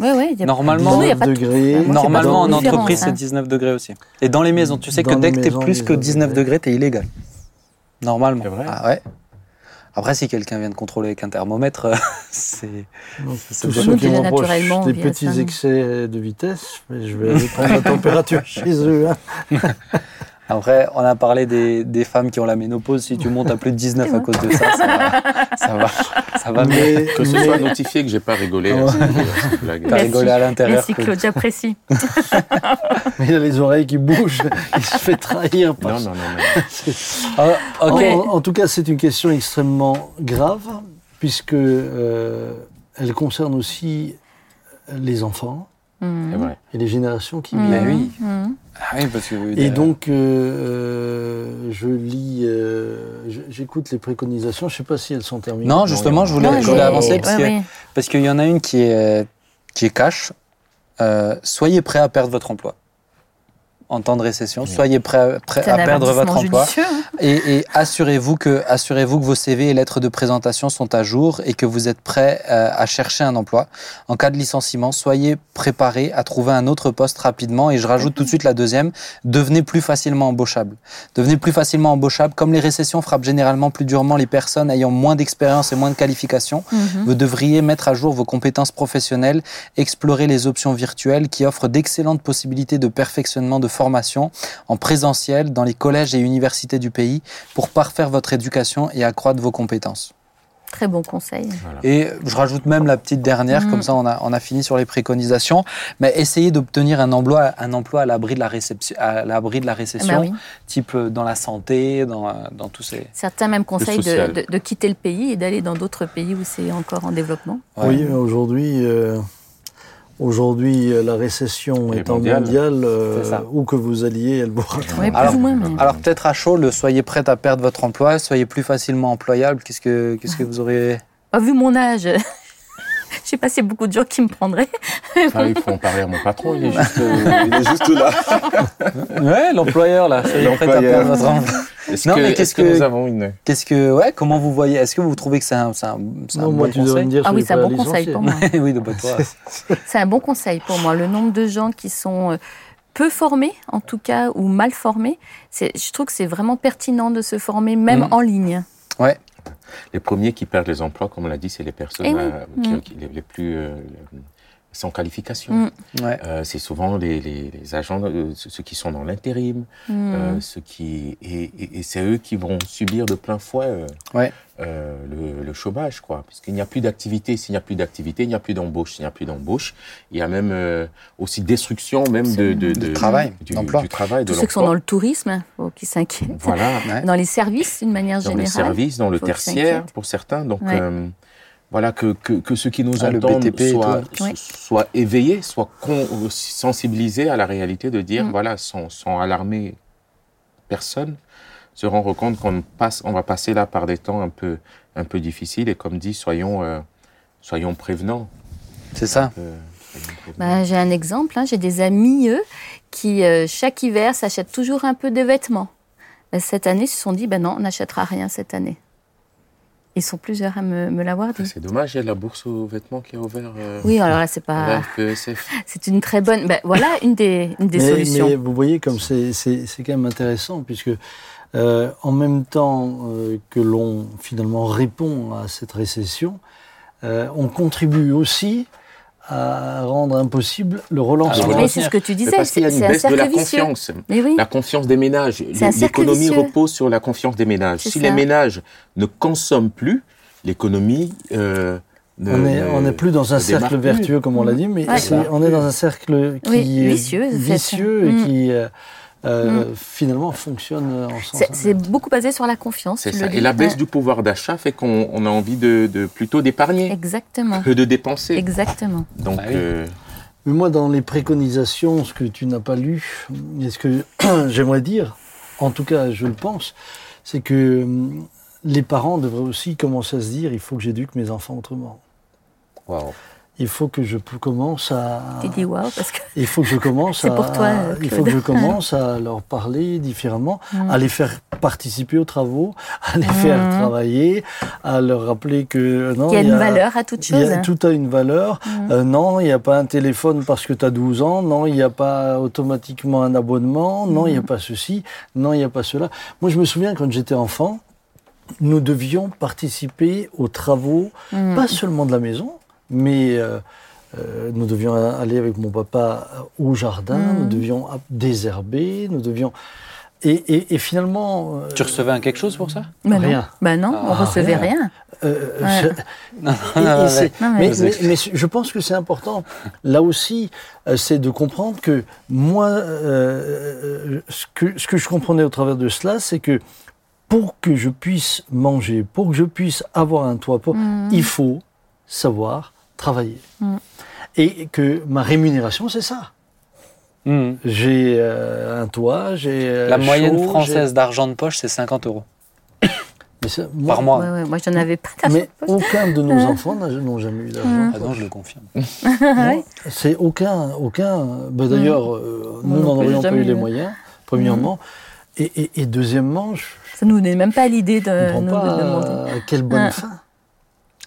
Oui, oui. y a- Normalement- y a pas de- degrés. C'est Normalement, en entreprise, c'est hein. 19 degrés aussi. Et dans les maisons, tu sais que dès que t'es maisons, plus que 19 19 degrés, t'es illégal. Normalement. C'est vrai Ah ouais. Après, si quelqu'un vient de contrôler avec un thermomètre, euh, c'est. Tous ceux qui m'approchent des petits excès de vitesse, mais je vais aller prendre la température chez eux. hein. Après, on a parlé des, des femmes qui ont la ménopause. Si tu montes à plus de 19 à cause de ça, ça va, ça va, ça va mieux. Mais, Que ce mais- soit notifié que j'ai pas rigolé. Hein. T'as rigolé à l'intérieur. Merci que- Claude, j'apprécie. mais il a les oreilles qui bougent, il se fait trahir par Non, non, non. mais- Ah. En, en tout cas, c'est une question extrêmement grave, puisque euh, elle concerne aussi les enfants Mhm. Vrai. et les générations qui Mhm. viennent. Oui. Mhm. Ah oui, parce que. Et donc, euh, euh, je lis, euh, j'écoute les préconisations. Je ne sais pas si elles sont terminées. Non, justement, je voulais, Non, je voulais mais- avancer parce que- parce qu'il y en a une qui est, qui est cash. Euh, soyez prêt à perdre votre emploi. En temps de récession, Oui. soyez prêt, à- prêt à perdre votre emploi. hein. Et, et assurez-vous que, assurez-vous que vos CV et lettres de présentation sont à jour et que vous êtes prêt euh, à chercher un emploi. En cas de licenciement, soyez préparés à trouver un autre poste rapidement. Et je rajoute tout de suite la deuxième devenez plus facilement embauchable. Devenez plus facilement embauchable. Comme les récessions frappent généralement plus durement les personnes ayant moins d'expérience et moins de qualifications, Mhm. vous devriez mettre à jour vos compétences professionnelles, explorer les options virtuelles qui offrent d'excellentes possibilités de perfectionnement de formation en présentiel dans les collèges et universités du pays pour parfaire votre éducation et accroître vos compétences. Très bon conseil. Et je rajoute même la petite dernière, Mm. comme ça on a, on a fini sur les préconisations. Mais essayez d'obtenir un emploi, un emploi à l'abri de la réception, à l'abri de la Ah récession, bah oui. type euh, dans la santé, dans, euh, dans tous ces. Certains même conseillent de, social. de- de quitter le pays et d'aller dans d'autres pays où c'est encore en développement. Ouais. Oui, mais aujourd'hui, euh, aujourd'hui, euh, la récession étant mondiale. mondiale, euh, où que vous alliez, elle vous rattrape. Alors- ou moins. mais- Alors peut-être à chaud, le soyez prête à perdre votre emploi, soyez plus facilement employable. Qu'est-ce que, qu'est-ce que vous aurez Ah, vu mon âge, je sais pas s'il y a beaucoup de gens qui me prendraient. Ah, il faut en parler à mon patron, il est juste, euh, il est juste là. Ouais, l'employeur là, L'employeur. Est-ce Non, que, mais est-ce qu'est-ce que que- nous avons une... Qu'est-ce que, ouais, comment vous voyez Est-ce que vous trouvez que c'est un, c'est un, c'est un Non, bon moi, conseil dire Ah oui, c'est un bon conseil licencier. pour moi. Oui, de. C'est un bon conseil pour moi. Le nombre de gens qui sont euh, peu formés, en tout cas, ou mal formés, c'est- je trouve que c'est vraiment pertinent de se former, même Mhm. en ligne. Ouais. Les premiers qui perdent les emplois, comme on l'a dit, c'est les personnes Eh oui. euh, qui- Mm. qui- les, les plus euh, sans qualification. Mm. Ouais. Euh, c'est souvent les, les- les agents, euh, ceux qui sont dans l'intérim, euh, ceux qui et, et- et c'est eux qui vont subir de plein fouet euh, Ouais. Euh, le, le chômage, quoi. Puisqu'il n'y a plus d'activité. S'il n'y a plus d'activité, il n'y a plus d'embauche. S'il n'y a plus d'embauche, il y a même euh, aussi destruction même de, de, travail, du, d'emploi. du travail, de Tous ceux qui sont dans le tourisme, faut qu'ils s'inquiètent. Voilà. Ouais. Dans les services, d'une manière dans les générale. services, dans le tertiaire pour certains. Donc Ouais. euh, voilà que, que, que ceux qui nous Ah, le entendent soient. Ouais. soient éveillés, soient con- sensibilisés à la réalité de dire Mm. voilà sans, sans alarmer personne, se rendre compte qu'on passe, on va passer là par des temps un peu un peu difficiles et comme dit soyons euh, soyons prévenants. C'est ça. Euh. Bah, j'ai un exemple, hein. j'ai des amis, eux, qui euh, chaque hiver s'achètent toujours un peu de vêtements. Bah, cette année, ils se sont dit, ben non, on n'achètera rien cette année. Ils sont plusieurs à me, me l'avoir dit. c'est dommage, il y a la bourse aux vêtements qui est ouverte. euh, Oui, alors là, c'est pas. C'est une très bonne. Ben, voilà une des, une des mais, solutions. mais vous voyez comme c'est quand même intéressant, puisque euh, en même temps euh, que l'on finalement répond à cette récession, euh, on contribue aussi à rendre impossible le relançement. Ah, Mais voilà. c'est ce que tu disais, parce qu'il y a c'est un baisse de la cercle vicieux. confiance. Mais oui. La confiance des ménages. Cercle L'économie repose sur la confiance des ménages. Si ça. les ménages ne consomment plus, l'économie euh, ne- On n'est plus dans un cercle plus. vertueux, comme on l'a dit, mais Ouais. on est dans un cercle qui Oui, est vicieux, vicieux et Mm. qui euh, euh, finalement fonctionne en sens C'est- beaucoup basé sur la confiance. C'est ça. Et la baisse Ouais. du pouvoir d'achat fait qu'on on a envie de, de plutôt d'épargner Exactement. que de dépenser. Exactement. Donc, Bah oui. euh, Mais moi, dans les préconisations, ce que tu n'as pas lu, et ce que j'aimerais dire, en tout cas, je le pense, c'est que les parents devraient aussi commencer à se dire il faut que j'éduque mes enfants autrement. waouh. Il faut que je commence à. Tu dis waouh parce que. Il faut que je commence à. pour toi, il faut que je commence à leur parler différemment, Mm. à les faire participer aux travaux, à les faire Mm. travailler, à leur rappeler que euh, non. Il y a une valeur à toute y chose. a- tout a une valeur. Mm. Euh, non, il n'y a pas un téléphone parce que tu as 12 ans. Non, il n'y a pas automatiquement un abonnement. Non, il n'y a pas ceci. Non, il n'y a pas cela. Moi, je me souviens quand j'étais enfant, nous devions participer aux travaux, pas seulement de la maison, mais euh, euh, nous devions aller avec mon papa au jardin, Mm. nous devions ap- désherber, nous devions... Et, et- et finalement... euh, Tu recevais un quelque chose pour ça? Bah non. Rien. Bah non, on Ah, recevait rien. euh, Non, non, Non, mais- mais, Vous mais- expliquez. mais je pense que c'est important. Là aussi, euh, c'est de comprendre que moi, euh, ce, que, ce que je comprenais au travers de cela, c'est que pour que je puisse manger, pour que je puisse avoir un toit, pour, Mm. il faut savoir travailler. Mm. Et que ma rémunération, c'est ça. Mhm. J'ai euh, un toit, j'ai euh, La moyenne chaud, française d'argent de poche, c'est 50 euros mais ça, moi- par mois. Ouais, ouais, moi, j'en avais pas d'argent Mais de poche. aucun de nos enfants n'a- n'ont jamais eu d'argent. Ah non, je le confirme. C'est aucun, aucun. ben D'ailleurs, euh, Moi nous non n'en aurions pas eu les moyens, premièrement. Et, et- et deuxièmement, je Ça nous n'est même pas l'idée de nous pas demander. euh, quelle bonne Ah. fin.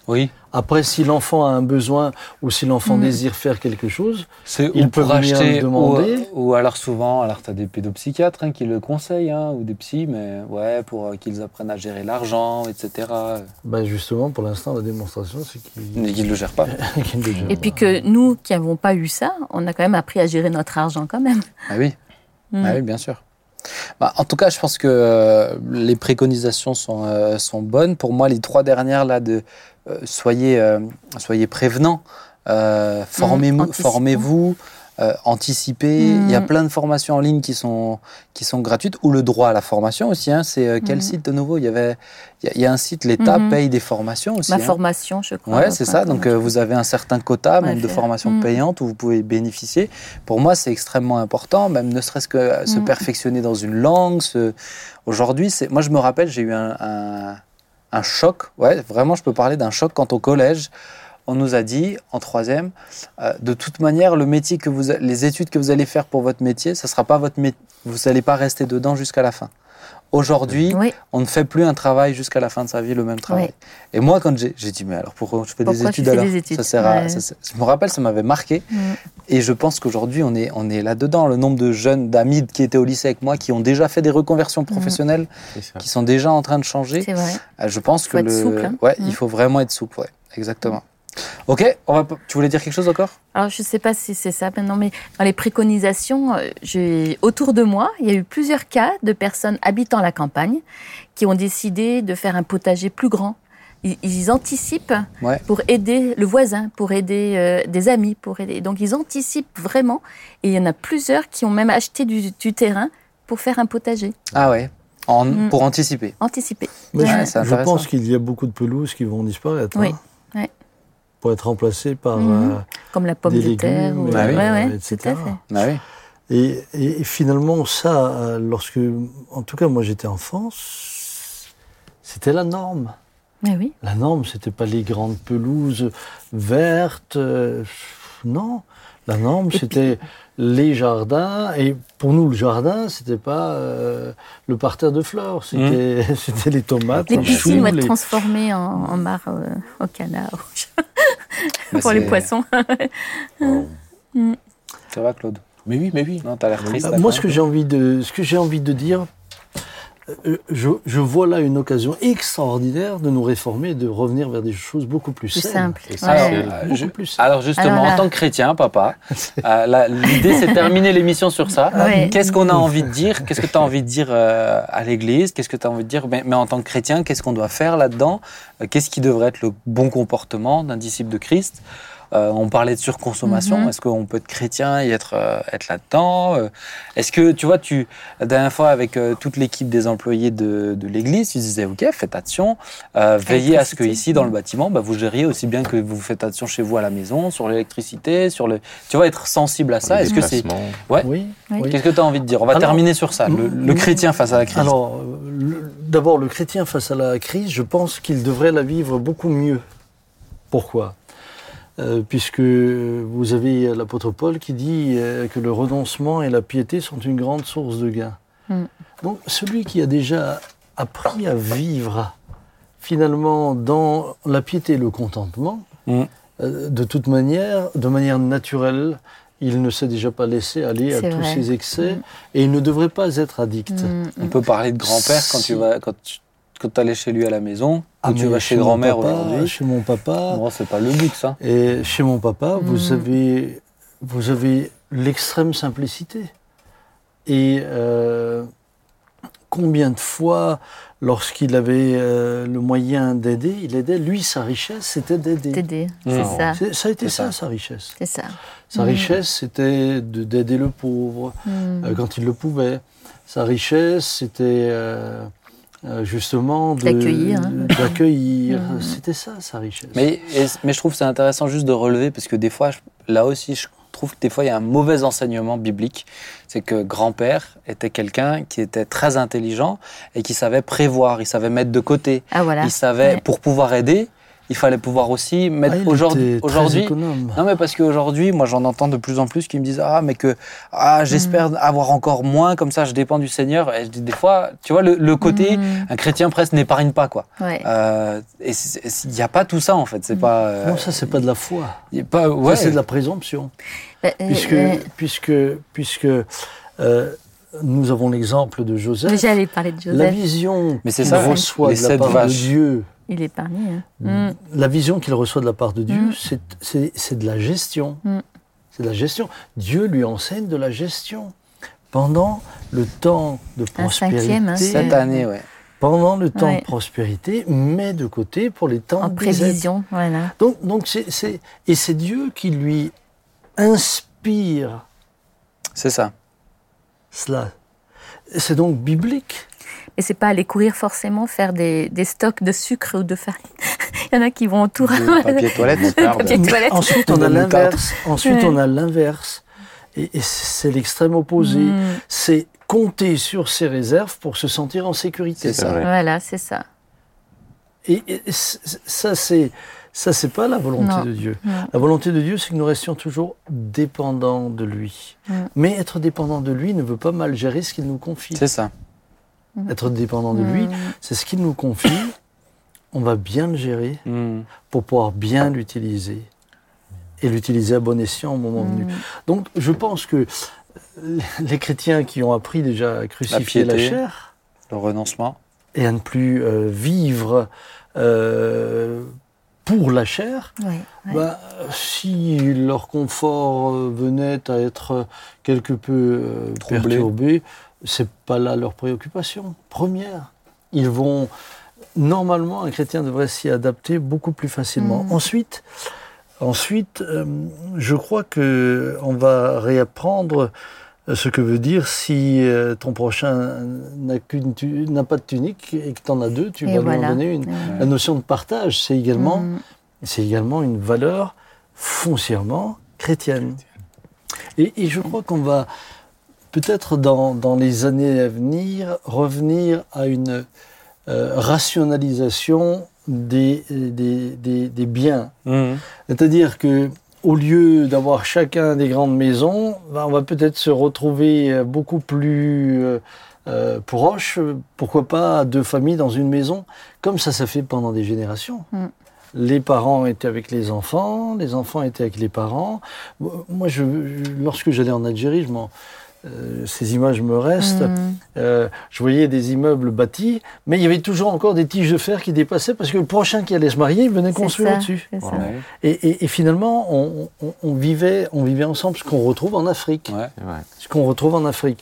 Oui. Après, si l'enfant a un besoin ou si l'enfant Mm. désire faire quelque chose, C'est Il ou peut acheter me demander. Ou, ou alors souvent, alors tu as des pédopsychiatres hein, qui le conseillent, hein, ou des psys, mais ouais, pour euh, qu'ils apprennent à gérer l'argent, etc. ben justement, pour l'instant, la démonstration, c'est qu'ils ne le gèrent pas. le Et pas. puis que nous, qui n'avons pas eu ça, on a quand même appris à gérer notre argent quand même. Ah oui, Mm. ah oui bien sûr. Bah, en tout cas, je pense que euh, les préconisations sont, euh, sont bonnes. Pour moi, les trois dernières, là, de euh, soyez, euh, soyez prévenants, euh, formez-vous, anticipons. formez-vous, euh, anticipez. Il y a Mhm. plein de formations en ligne qui sont, qui sont gratuites, ou le droit à la formation aussi. hein. C'est euh, quel Mhm. site de nouveau? Il y, avait, il y a- il y a un site, l'État Mhm. paye des formations aussi. Ma hein. formation, je crois. Ouais, c'est ça. Donc, euh, vous avez un certain quota, même de faire. formation Mm. payante, où vous pouvez bénéficier. Pour moi, c'est extrêmement important, même ne serait-ce que euh, se perfectionner dans une langue. se- Aujourd'hui, c'est. Moi, je me rappelle, j'ai eu un, un, un choc. Ouais, vraiment, je peux parler d'un choc quand au collège. On nous a dit en troisième, euh, de toute manière, le métier que vous, les études que vous allez faire pour votre métier, ça sera pas votre métier. Vous n'allez pas rester dedans jusqu'à la fin. Aujourd'hui, Oui, on ne fait plus un travail jusqu'à la fin de sa vie, le même travail. Et moi, quand j'ai dit, mais alors pourquoi je fais des Pourquoi études fais alors des études ça sert à, Ouais. ça Je me rappelle, ça m'avait marqué. Mm. Et je pense qu'aujourd'hui, on est, on est là-dedans. Le nombre de jeunes, d'amis qui étaient au lycée avec moi, qui ont déjà fait des reconversions professionnelles, C'est ça. qui sont déjà en train de changer. c'est vrai. Euh, Je pense Faut que être le... souple, hein. ouais, Mm. il faut vraiment être souple. Ouais, exactement. Ok, on va... tu voulais dire quelque chose encore? Alors, je ne sais pas si c'est ça maintenant, mais dans les préconisations, euh, autour de moi, il y a eu plusieurs cas de personnes habitant la campagne qui ont décidé de faire un potager plus grand. Ils, ils anticipent Ouais. pour aider le voisin, pour aider euh, des amis, pour aider. Donc, ils anticipent vraiment. Et il y en a plusieurs qui ont même acheté du, du terrain pour faire un potager. Ah ouais, en... Mm. pour anticiper. Anticipé. Mais Ouais, je- pense qu'il y a beaucoup de pelouses qui vont disparaître. Oui, hein. Pour être remplacées par. Mhm. euh, Comme la pomme Des de terre. légumes, ou- bah oui, ouais, ouais, euh, tout etc. à fait. Ah oui. Et, finalement, ça, euh, lorsque, en tout cas, moi j'étais enfant, c'était la norme. Mais oui. La norme, c'était pas les grandes pelouses vertes. euh, non, la norme, c'était les jardins. Et pour nous, le jardin, c'était pas euh, le parterre de fleurs. C'était c'était les tomates, Les piscines vont être les- transformées en, en mare euh, au canard Bah, pour les poissons. Oh. Ça va, Claude? Mais oui, mais oui. Non, t'as l'air triste. Ah, là, Moi, ce que j'ai envie de, ce que j'ai envie de dire, euh, je, je vois là une occasion extraordinaire de nous réformer et de revenir vers des choses beaucoup plus, Plus saines. simple. Ouais. Alors, euh, Beaucoup je- plus saines. Alors justement, Alors là- en tant que chrétien, papa, euh, l'idée c'est de terminer l'émission sur ça. Ouais. Qu'est-ce qu'on a envie de dire? Qu'est-ce que tu as envie de dire euh, à l'Église? Qu'est-ce que tu as envie de dire? Mais, mais en tant que chrétien, qu'est-ce qu'on doit faire là-dedans? Euh, Qu'est-ce qui devrait être le bon comportement d'un disciple de Christ? Euh, On parlait de surconsommation. Mhm. Est-ce qu'on peut être chrétien et être, euh, être là-dedans Euh, Est-ce que, tu vois, tu, la dernière fois avec euh, toute l'équipe des employés de, de l'Église, tu disais, OK, faites attention, euh, veillez à ce que ici, dans le bâtiment, bah, vous gériez aussi bien que vous faites attention chez vous à la maison, sur l'électricité, sur le... Tu vois, être sensible à ça. Est-ce que c'est... Ouais. Oui. Oui. oui. Qu'est-ce que tu as envie de dire? On va Alors, terminer sur ça, le, le mm, chrétien face à la crise. Alors, d'abord, le chrétien face à la crise, je pense qu'il devrait la vivre beaucoup mieux. Pourquoi? Euh, Puisque vous avez l'apôtre Paul qui dit euh, que le renoncement et la piété sont une grande source de gain. Mm. Donc, celui qui a déjà appris à vivre finalement dans la piété et le contentement, Mm. euh, de toute manière, de manière naturelle, il ne s'est déjà pas laissé aller à tous ses excès Mm. et il ne devrait pas être addict. Mm, On peut parler de grand-père quand tu vas... Quand tu quand allais chez lui à la maison, Ah, ou tu vas chez mon grand-mère papa, aujourd'hui. Chez mon papa. Bon, c'est pas le but, ça. Et chez mon papa, vous Mm. avez, vous avez l'extrême simplicité. Et euh, combien de fois, lorsqu'il avait euh, le moyen d'aider, il aidait. Lui, sa richesse, c'était d'aider. T'aider, Mm. c'est ça. Ça a été ça, ça. sa richesse. C'est ça. Sa Mm. richesse, c'était de- d'aider le pauvre euh, quand il le pouvait. Sa richesse, c'était euh, justement D'accueillir, hein. d'accueillir. Mm. C'était ça, sa richesse. Mais, et- mais je trouve que c'est intéressant juste de relever, parce que des fois, je- là aussi, je trouve que des fois, il y a un mauvais enseignement biblique. C'est que grand-père était quelqu'un qui était très intelligent et qui savait prévoir, il savait mettre de côté, Ah voilà. il savait, Ouais. pour pouvoir aider, il fallait pouvoir aussi mettre Ah, aujourd'hui. Aujourd'hui, non mais parce qu'aujourd'hui, moi j'en entends de plus en plus qui me disent ah mais que ah j'espère Mm. avoir encore moins comme ça je dépends du Seigneur et je dis des fois tu vois le, le côté Mm. un chrétien presque n'épargne pas quoi Ouais. euh, et il n'y a pas tout ça en fait c'est pas euh, Non, ça, c'est pas de la foi. il y a pas ouais Ça, c'est de la présomption. Euh, Puisque, euh, puisque, puisque euh, nous avons l'exemple de Joseph. J'allais parler de La Joseph. vision Mais c'est qu'il ça, reçoit de la part de vaches. Dieu, Il est épargné. hein. Mm. la vision qu'il reçoit de la part de Dieu, Mm. c'est- c'est c'est de la gestion. Mm. C'est de la gestion. Dieu lui enseigne de la gestion. pendant le temps de Un prospérité. cinquième, hein, c'est- Cette année, ouais. pendant le temps Ouais. de prospérité, met de côté pour les temps En aides. prévision, voilà. Donc, donc c'est, c'est- et c'est Dieu qui lui inspire C'est ça. cela. C'est donc biblique. Et c'est pas aller courir forcément faire des, des stocks de sucre ou de farine. Il y en a qui vont tout Du papier toilette. Papier toilette. Ensuite, on a l'inverse. Ensuite, Ouais. on a l'inverse. Et, et c'est l'extrême opposé. Mm. C'est compter sur ses réserves pour se sentir en sécurité. C'est ça. vrai. Voilà, c'est ça. Et, ça, c'est ça, c'est pas la volonté Non. de Dieu. Non. La volonté de Dieu, c'est que nous restions toujours dépendants de lui. Mm. Mais être dépendant de lui ne veut pas mal gérer ce qu'il nous confie. C'est ça. Être dépendant de lui, Mm. c'est ce qu'il nous confie. On va bien le gérer Hmm. pour pouvoir bien l'utiliser et l'utiliser à bon escient au moment venu. Donc, je pense que euh, les chrétiens qui ont appris déjà à crucifier la, piété. chair Le renoncement. et à ne plus euh, vivre euh, pour la chair, Oui, oui. bah, si leur confort euh, venait à être quelque peu euh, Troublé. perturbé, c'est pas là leur préoccupation première. Ils vont normalement un chrétien devrait s'y adapter beaucoup plus facilement. Mm. Ensuite, ensuite, euh, je crois que on va réapprendre ce que veut dire si euh, ton prochain n'a qu'une tu- n'a pas de tunique et que tu en as deux, tu Et vas lui en donner une. La notion de partage, c'est également Mm. c'est également une valeur foncièrement chrétienne. Et, et je crois qu'on va peut-être dans, dans les années à venir revenir à une euh, rationalisation des, des, des- des biens. Hmm. C'est-à-dire que au lieu d'avoir chacun des grandes maisons, ben, on va peut-être se retrouver euh, beaucoup plus euh, euh, proches, pourquoi pas deux familles dans une maison, comme ça s'est fait pendant des générations. Mm. Les parents étaient avec les enfants, les enfants étaient avec les parents. Moi, je, je- lorsque j'allais en Algérie, je m'en- euh, ces images me restent. Mm. Euh, je voyais des immeubles bâtis, mais il y avait toujours encore des tiges de fer qui dépassaient parce que le prochain qui allait se marier, il venait construire au-dessus. Et, et- et finalement, on, on- on vivait, on vivait ensemble, ce qu'on retrouve en Afrique. Ouais. Ce qu'on retrouve en Afrique.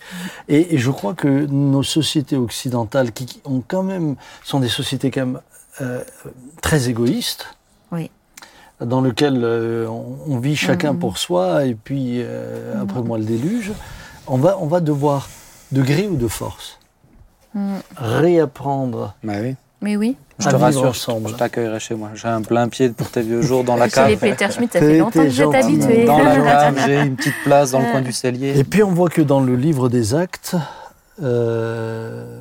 Et, et je crois que nos sociétés occidentales, qui, qui ont quand même, sont des sociétés quand même euh, très égoïstes, Oui. dans lesquelles euh, on, vit chacun Mhm. pour soi, et puis euh, après moi le déluge, on va, on va devoir, de gré ou de force, Mm. réapprendre Bah oui. Mais oui. Je te rassure, ensemble. je t'accueillerai chez moi. J'ai un plein pied pour tes vieux jours dans la Chez les cave. Peter Schmidt, ça fait longtemps que vous êtes habitué. Dans la cave, j'ai une petite place dans le coin du cellier. Et puis on voit que dans le livre des actes, euh,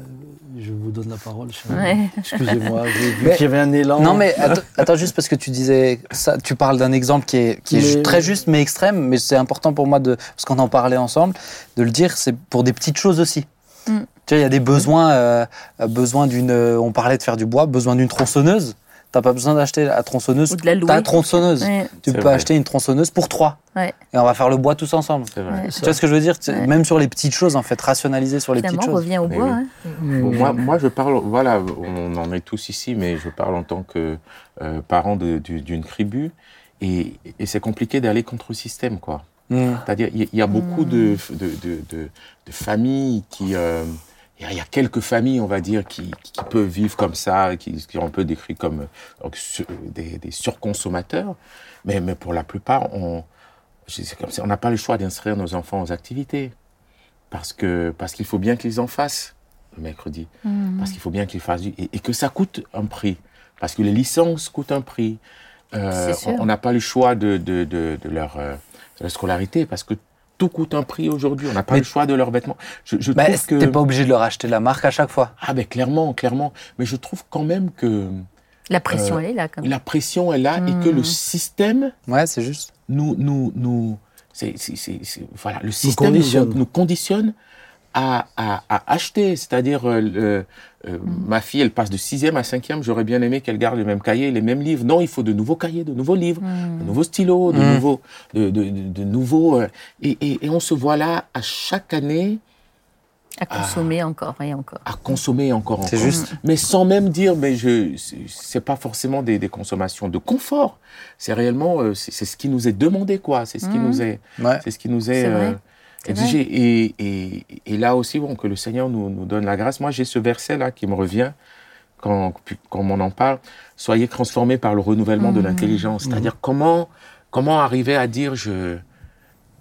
je vous donne la parole. Ouais. Excusez-moi, j'ai vu Mais- qu'il y avait un élan. Non, mais attends, attends, juste parce que tu disais ça, tu parles d'un exemple qui est, qui est Mais- ju- très juste mais extrême, mais c'est important pour moi de, parce qu'on en parlait ensemble, de le dire, c'est pour des petites choses aussi. Mm. Tu vois, il y a des besoins, euh, euh, besoin d'une, euh, on parlait de faire du bois, besoin d'une tronçonneuse. T'as pas besoin d'acheter la tronçonneuse, Ou de la louer. tronçonneuse. Ouais. Tu peux vrai. acheter une tronçonneuse pour trois. Ouais. Et on va faire le bois tous ensemble. Vrai. Tu vois ce que je veux dire? Ouais. Même sur les petites choses, en fait, rationaliser sur les Finalement, petites on choses. revient au bois. oui. hein. Moi, moi, je parle, voilà, on en est tous ici, mais je parle en tant que euh, parent d'une tribu, et, et c'est compliqué d'aller contre le système, quoi. Mm. C'est-à-dire, il y, a beaucoup de, de, de, de- de familles qui... euh, il y a- il y a quelques familles, on va dire, qui, qui peuvent vivre comme ça, qui, qui sont un peu décrits comme des, des surconsommateurs. Mais, mais pour la plupart, on n'a pas le choix d'inscrire nos enfants aux activités. Parce que parce qu'il faut bien qu'ils en fassent le mercredi. Mm. Parce qu'il faut bien qu'ils fassent du- et, et que ça coûte un prix. Parce que les licences coûtent un prix. Euh, on n'a pas le choix de, de, de, de leur, euh, de leur scolarité parce que tout coûte un prix aujourd'hui. On n'a pas Mais- le choix de leurs vêtements. Je, je Bah, trouve que T'es pas obligé de leur acheter la marque à chaque fois? ah ben clairement, clairement. Mais je trouve quand même que La pression, Euh, elle est là. Quand même. la pression est là et que Hmm. le système Ouais, c'est juste. nous, nous, nous, c'est, c'est, c'est- c'est- voilà, le système nous conditionne. nous, conditionne à, à, à acheter. C'est-à-dire, euh, euh, ma fille, elle passe de sixième à cinquième. J'aurais bien aimé qu'elle garde les mêmes cahiers, les mêmes livres. Non, il faut de nouveaux cahiers, de nouveaux livres, de nouveaux stylos, de Mm. nouveaux, de, de, de, de nouveaux. euh, et, et, et on se voit là à chaque année À consommer encore et encore. à consommer encore. C'est encore. juste. Mais sans même dire, mais je, c'est- pas forcément des, des consommations de confort. C'est réellement, euh, c'est ce qui nous est demandé, quoi. C'est ce qui nous est, Ouais. c'est ce qui nous est. Exiger. Et, et, et là aussi, bon, que le Seigneur nous, nous donne la grâce. Moi, j'ai ce verset-là qui me revient quand, quand on en parle. Soyez transformés par le renouvellement de Mhm. l'intelligence. C'est-à-dire comment, comment arriver à dire je,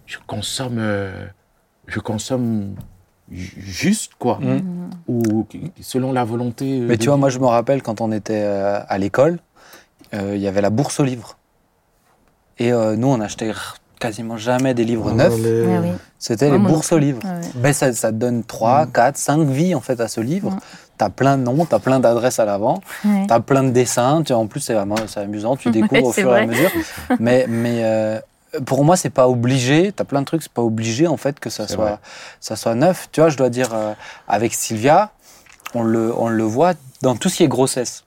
je consomme, euh, je consomme ju- juste, quoi. Mm. Ou selon la volonté. euh, Mais de tu vois, moi je me rappelle quand on était euh, à l'école, euh, il y avait la bourse aux livres. Et euh, nous, on achetait quasiment jamais des livres neufs. Les- Ouais, oui. C'était les bourses aux livres. Ouais, ouais. Ben, ça, ça te donne 3, 4, 5 vies en fait à ce livre. Mm. Tu as plein de noms, tu as plein d'adresses à l'avant, Ouais. tu as plein de dessins. Tu, en plus, c'est vraiment c'est amusant, tu découvres Ouais, au fur et à mesure. mais mais euh, pour moi, c'est pas obligé. Tu as plein de trucs, c'est pas obligé en fait que ça soit, ça soit neuf. Tu vois, je dois dire, euh, avec Sylvia, on le, on le voit dans tout ce qui est grossesse.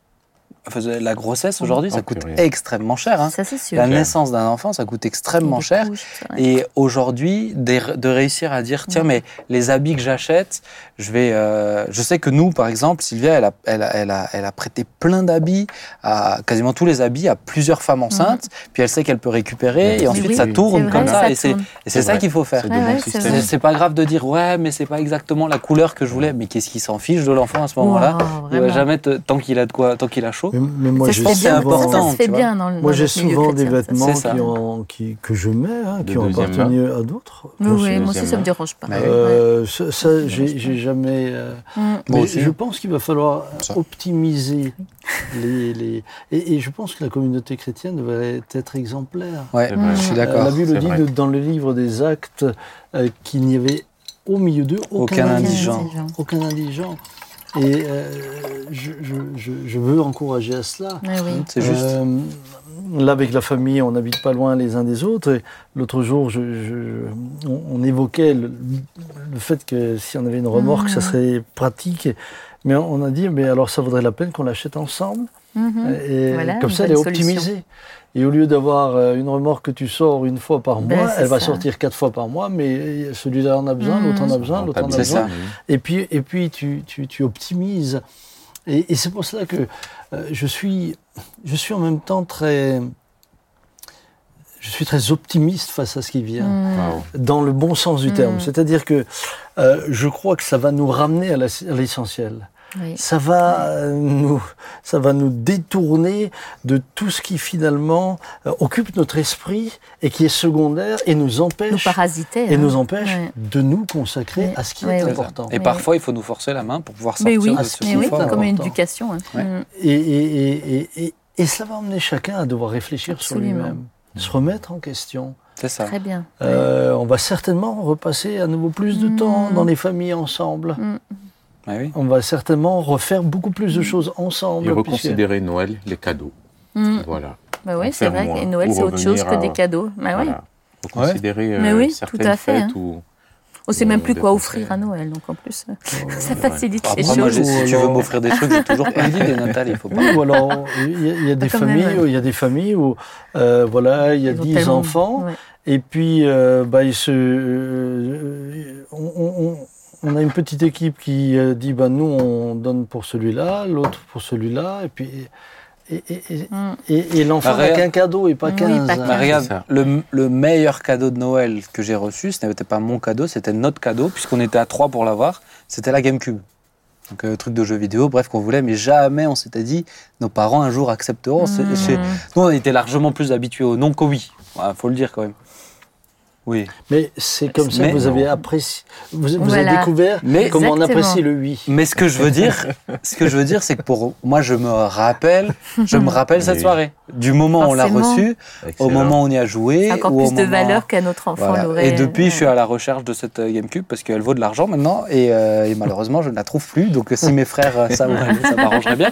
Enfin, La grossesse aujourd'hui, ça coûte purée. extrêmement cher. hein. Ça, c'est sûr. La naissance d'un enfant, ça coûte extrêmement cher. couches, ça, ouais. Et aujourd'hui, de, de réussir à dire, tiens, Mhm. mais les habits que j'achète, je vais, euh, je sais que nous, par exemple, Sylvia, elle a, elle a, elle a, elle a prêté plein d'habits, à quasiment tous les habits, à plusieurs femmes enceintes. Puis elle sait qu'elle peut récupérer, et ensuite oui, ça tourne vrai, comme ça. ça et c'est, ça qu'il faut faire. C'est pas grave de dire, ouais, mais c'est pas exactement la couleur que je voulais. Mais qu'est-ce qui s'en fiche de l'enfant à ce moment-là? Wow, Il va jamais te- tant qu'il a de quoi, tant qu'il a chaud. Mais, mais moi, Ça j'ai se fait c'est bien. important, Ça, ça se fait tu vois. bien dans le Moi, dans j'ai notre milieu souvent des vêtements qui ont, qui, que je mets, hein, qui ont appartenu à d'autres. Oui, oui, moi aussi, ça deuxième me dérange pas. Oui. Euh, ça, ça, j'ai j'ai jamais. euh, Mm. Mais je pense qu'il va falloir Ça. optimiser les. les et, et je pense que la communauté chrétienne devrait être exemplaire. Vrai. je suis d'accord. la Bible dit dans le livre des Actes euh, qu'il n'y avait au milieu d'eux aucun, Aucun indigent. indigent. Aucun indigent. Et euh, je, je, je, je veux encourager à cela. Ouais, oui. C'est juste. Euh, là, avec la famille, on n'habite pas loin les uns des autres. L'autre jour, je, je- on, on évoquait le, le fait que si on avait une remorque, ça Mhm. serait pratique. Mais on a dit, mais alors ça vaudrait la peine qu'on l'achète ensemble. Mhm. Et Voilà, comme ça, elle est solution. Et au lieu d'avoir euh, une remorque que tu sors une fois par Ben, mois, elle va ça. sortir quatre fois par mois, mais celui-là en a besoin, Mhm. l'autre en a besoin, l'autre en a besoin. ça. Et puis, et puis tu, tu, tu optimises. Et, et c'est pour cela que euh, je, suis, je suis en même temps très. Je suis très optimiste face à ce qui vient, Mm. Waouh. dans le bon sens du terme. Mm. C'est-à-dire que euh, je crois que ça va nous ramener à l'essentiel. Oui. Ça va, euh, nous, ça va nous détourner de tout ce qui finalement euh, occupe notre esprit et qui est secondaire et nous Nous empêche, parasiter. et hein. nous empêche de nous consacrer à ce qui est important. Et Mais- parfois, il faut nous forcer la main pour pouvoir Mais sortir oui, de ce mais oui, confort. comme une éducation. hein. Mm. Et, et, et, et, et, et ça va emmener chacun à devoir réfléchir Absolument. sur lui-même, se remettre en question. C'est ça. Très bien. Euh, on va certainement repasser à nouveau plus de Mm. temps dans les familles ensemble. Mm. Oui. On va certainement refaire beaucoup plus de choses ensemble. Et puisque- reconsidérer Noël, les cadeaux. Mm. Voilà. Bah oui, c'est vrai. Et Noël, c'est autre chose que à- des cadeaux. Bah oui. Voilà. Reconsidérer euh, oui, certaines tout à fait, fêtes hein. On sait Ouais, même plus quoi offrir à Noël, donc en plus, euh, ça Ouais. facilite les Après, moi, choses. j'ai- si tu veux m'offrir des trucs, j'ai toujours plein d'idées, Nathalie. Il faut pas. Oui, ou alors il y a, il y a des familles, il y a des familles où euh, voilà, il y a Ils ont 10 tellement- enfants Ouais. et puis euh, bah, ils se, euh, on, on- on- a une petite équipe qui euh, dit bah nous on donne pour celui-là, l'autre pour celui-là et puis et, et, et, Mm. et- et l'enfant n'a qu'un cadeau et pas Oui, 15. pas hein. Mais quinze. regarde, C'est ça. le, le meilleur cadeau de Noël que j'ai reçu, ce n'était pas mon cadeau, c'était notre cadeau, puisqu'on était à trois pour l'avoir, c'était la GameCube. Donc, euh, truc de jeu vidéo, bref, qu'on voulait, mais jamais on s'était dit, nos parents un jour accepteront. Mm. Nous, on était largement plus habitués au non qu'au oui. Il faut le dire quand même. Oui. Mais c'est comme ça que vous avez apprécié, vous, vous Voilà. avez découvert Mais- comment on apprécie le oui. Mais ce que je veux dire, ce que je veux dire, c'est que pour moi, je me rappelle, je me rappelle cette soirée, du moment où on l'a Forcément. reçu, au moment où on y a joué, encore ou au plus de moment- valeur qu'un autre enfant Voilà. l'aurait. Et depuis, je suis Ouais. à la recherche de cette euh, GameCube parce qu'elle vaut de l'argent maintenant et, euh, et malheureusement, je ne la trouve plus. Donc, euh, si mes frères euh, ça, ça m'arrangerait bien.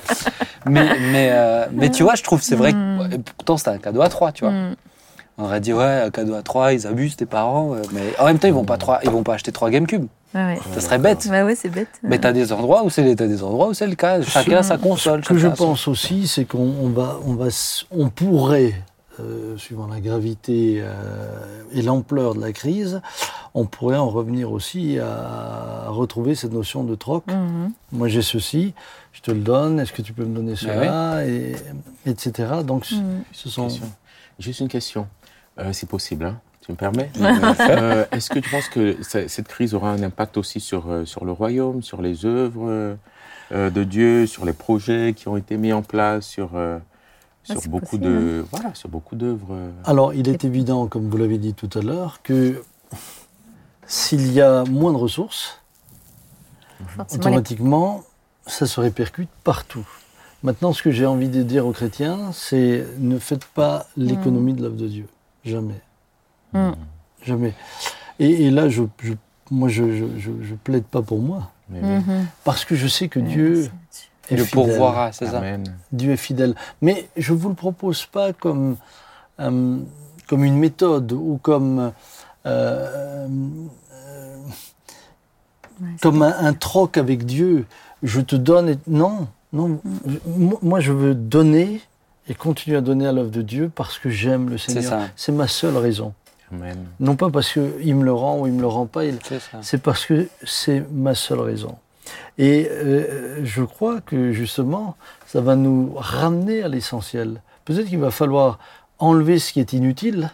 Mais, mais, euh, mais tu vois, je trouve, c'est vrai Mm. que et pourtant, c'était un cadeau à trois, tu vois. Mm. On aurait dit, ouais, un cadeau à trois, ils abusent, tes parents. mais en même temps, ils vont pas, trois, ils vont pas acheter trois GameCube. Ouais, ouais. Ça serait bête. Bah ouais, c'est bête. Mais t'as des endroits où c'est t'as des endroits où c'est le cas. Chacun a sa console. Ce que je son- pense aussi, c'est qu'on on va, on va, on pourrait, euh, suivant la gravité euh, et l'ampleur de la crise, on pourrait en revenir aussi à retrouver cette notion de troc. Mhm. Moi, j'ai ceci, je te le donne. Est-ce que tu peux me donner cela, et, etc. Donc, Mhm. ce sont. Question. Juste une question, euh, si possible. hein. tu me permets? Euh, Est-ce que tu penses que cette crise aura un impact aussi sur, euh, sur le royaume, sur les œuvres euh, de Dieu, sur les projets qui ont été mis en place, sur, euh, sur c'est beaucoup possible, de voilà, sur beaucoup d'œuvres Alors, il est évident, comme vous l'avez dit tout à l'heure, que s'il y a moins de ressources, Forcément, les- automatiquement, ça se répercute partout. Maintenant, ce que j'ai envie de dire aux chrétiens, c'est ne faites pas l'économie de l'œuvre de Dieu. Jamais. Mm. Jamais. Et, et là, je, je- moi, je, je, je, je plaide pas pour moi, mais- Mhm. parce que je sais que Dieu est Le fidèle. pourvoira, c'est ça. Dieu est fidèle. Mais je ne vous le propose pas comme, euh, comme une méthode ou comme, euh, euh, Ouais, comme un, un troc avec Dieu. Je te donne. et- Non, non. Je- moi- moi, je veux donner et continuer à donner à l'œuvre de Dieu parce que j'aime le Seigneur. C'est ma seule raison. Amen. Non pas parce qu'il me le rend ou il me le rend pas. C'est parce que c'est ma seule raison. Et euh, je crois que justement, ça va nous ramener à l'essentiel. Peut-être qu'il va falloir enlever ce qui est inutile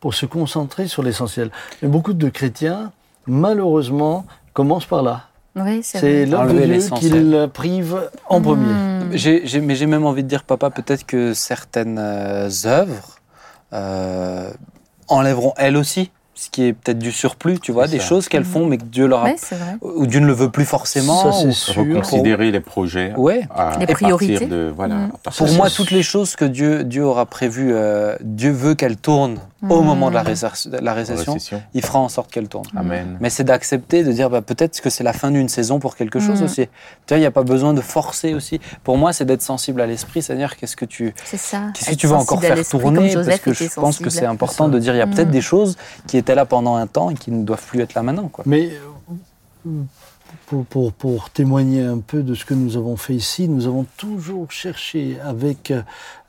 pour se concentrer sur l'essentiel. Mais beaucoup de chrétiens, malheureusement, commencent par là. Oui, c'est l'œuvre de Dieu qu'ils privent en premier. Mm. J'ai- j'ai- mais j'ai même envie de dire, papa, peut-être que certaines euh, œuvres euh, enlèveront elles aussi ce qui est peut-être du surplus, tu vois, des ça. choses qu'elles font, mais que Dieu leur a, Ouais, c'est vrai. ou Dieu ne le veut plus forcément. Ça, c'est ou- sûr. Reconsidérer les projets. Ouais. à- Les à partir priorités. de- voilà, Mm. à Pour moi, toutes les choses que Dieu, Dieu aura prévues, euh, Dieu veut qu'elles tournent au Mm. moment de la, récession, de la récession. récession. Il fera en sorte qu'elles tournent. Amen. Mais c'est d'accepter, de dire bah, peut-être que c'est la fin d'une saison pour quelque chose Mm. aussi. Tu vois, il n'y a pas besoin de forcer aussi. Pour moi, c'est d'être sensible à l'esprit. Seigneur, qu'est-ce que tu, C'est ça. qu'est-ce que tu vas encore sensible à faire tourner? Parce que je pense que c'est important de dire il y a peut-être des choses qui étaient là pendant un temps et qui ne doivent plus être là maintenant. Quoi. Mais pour, pour, pour témoigner un peu de ce que nous avons fait ici, nous avons toujours cherché, avec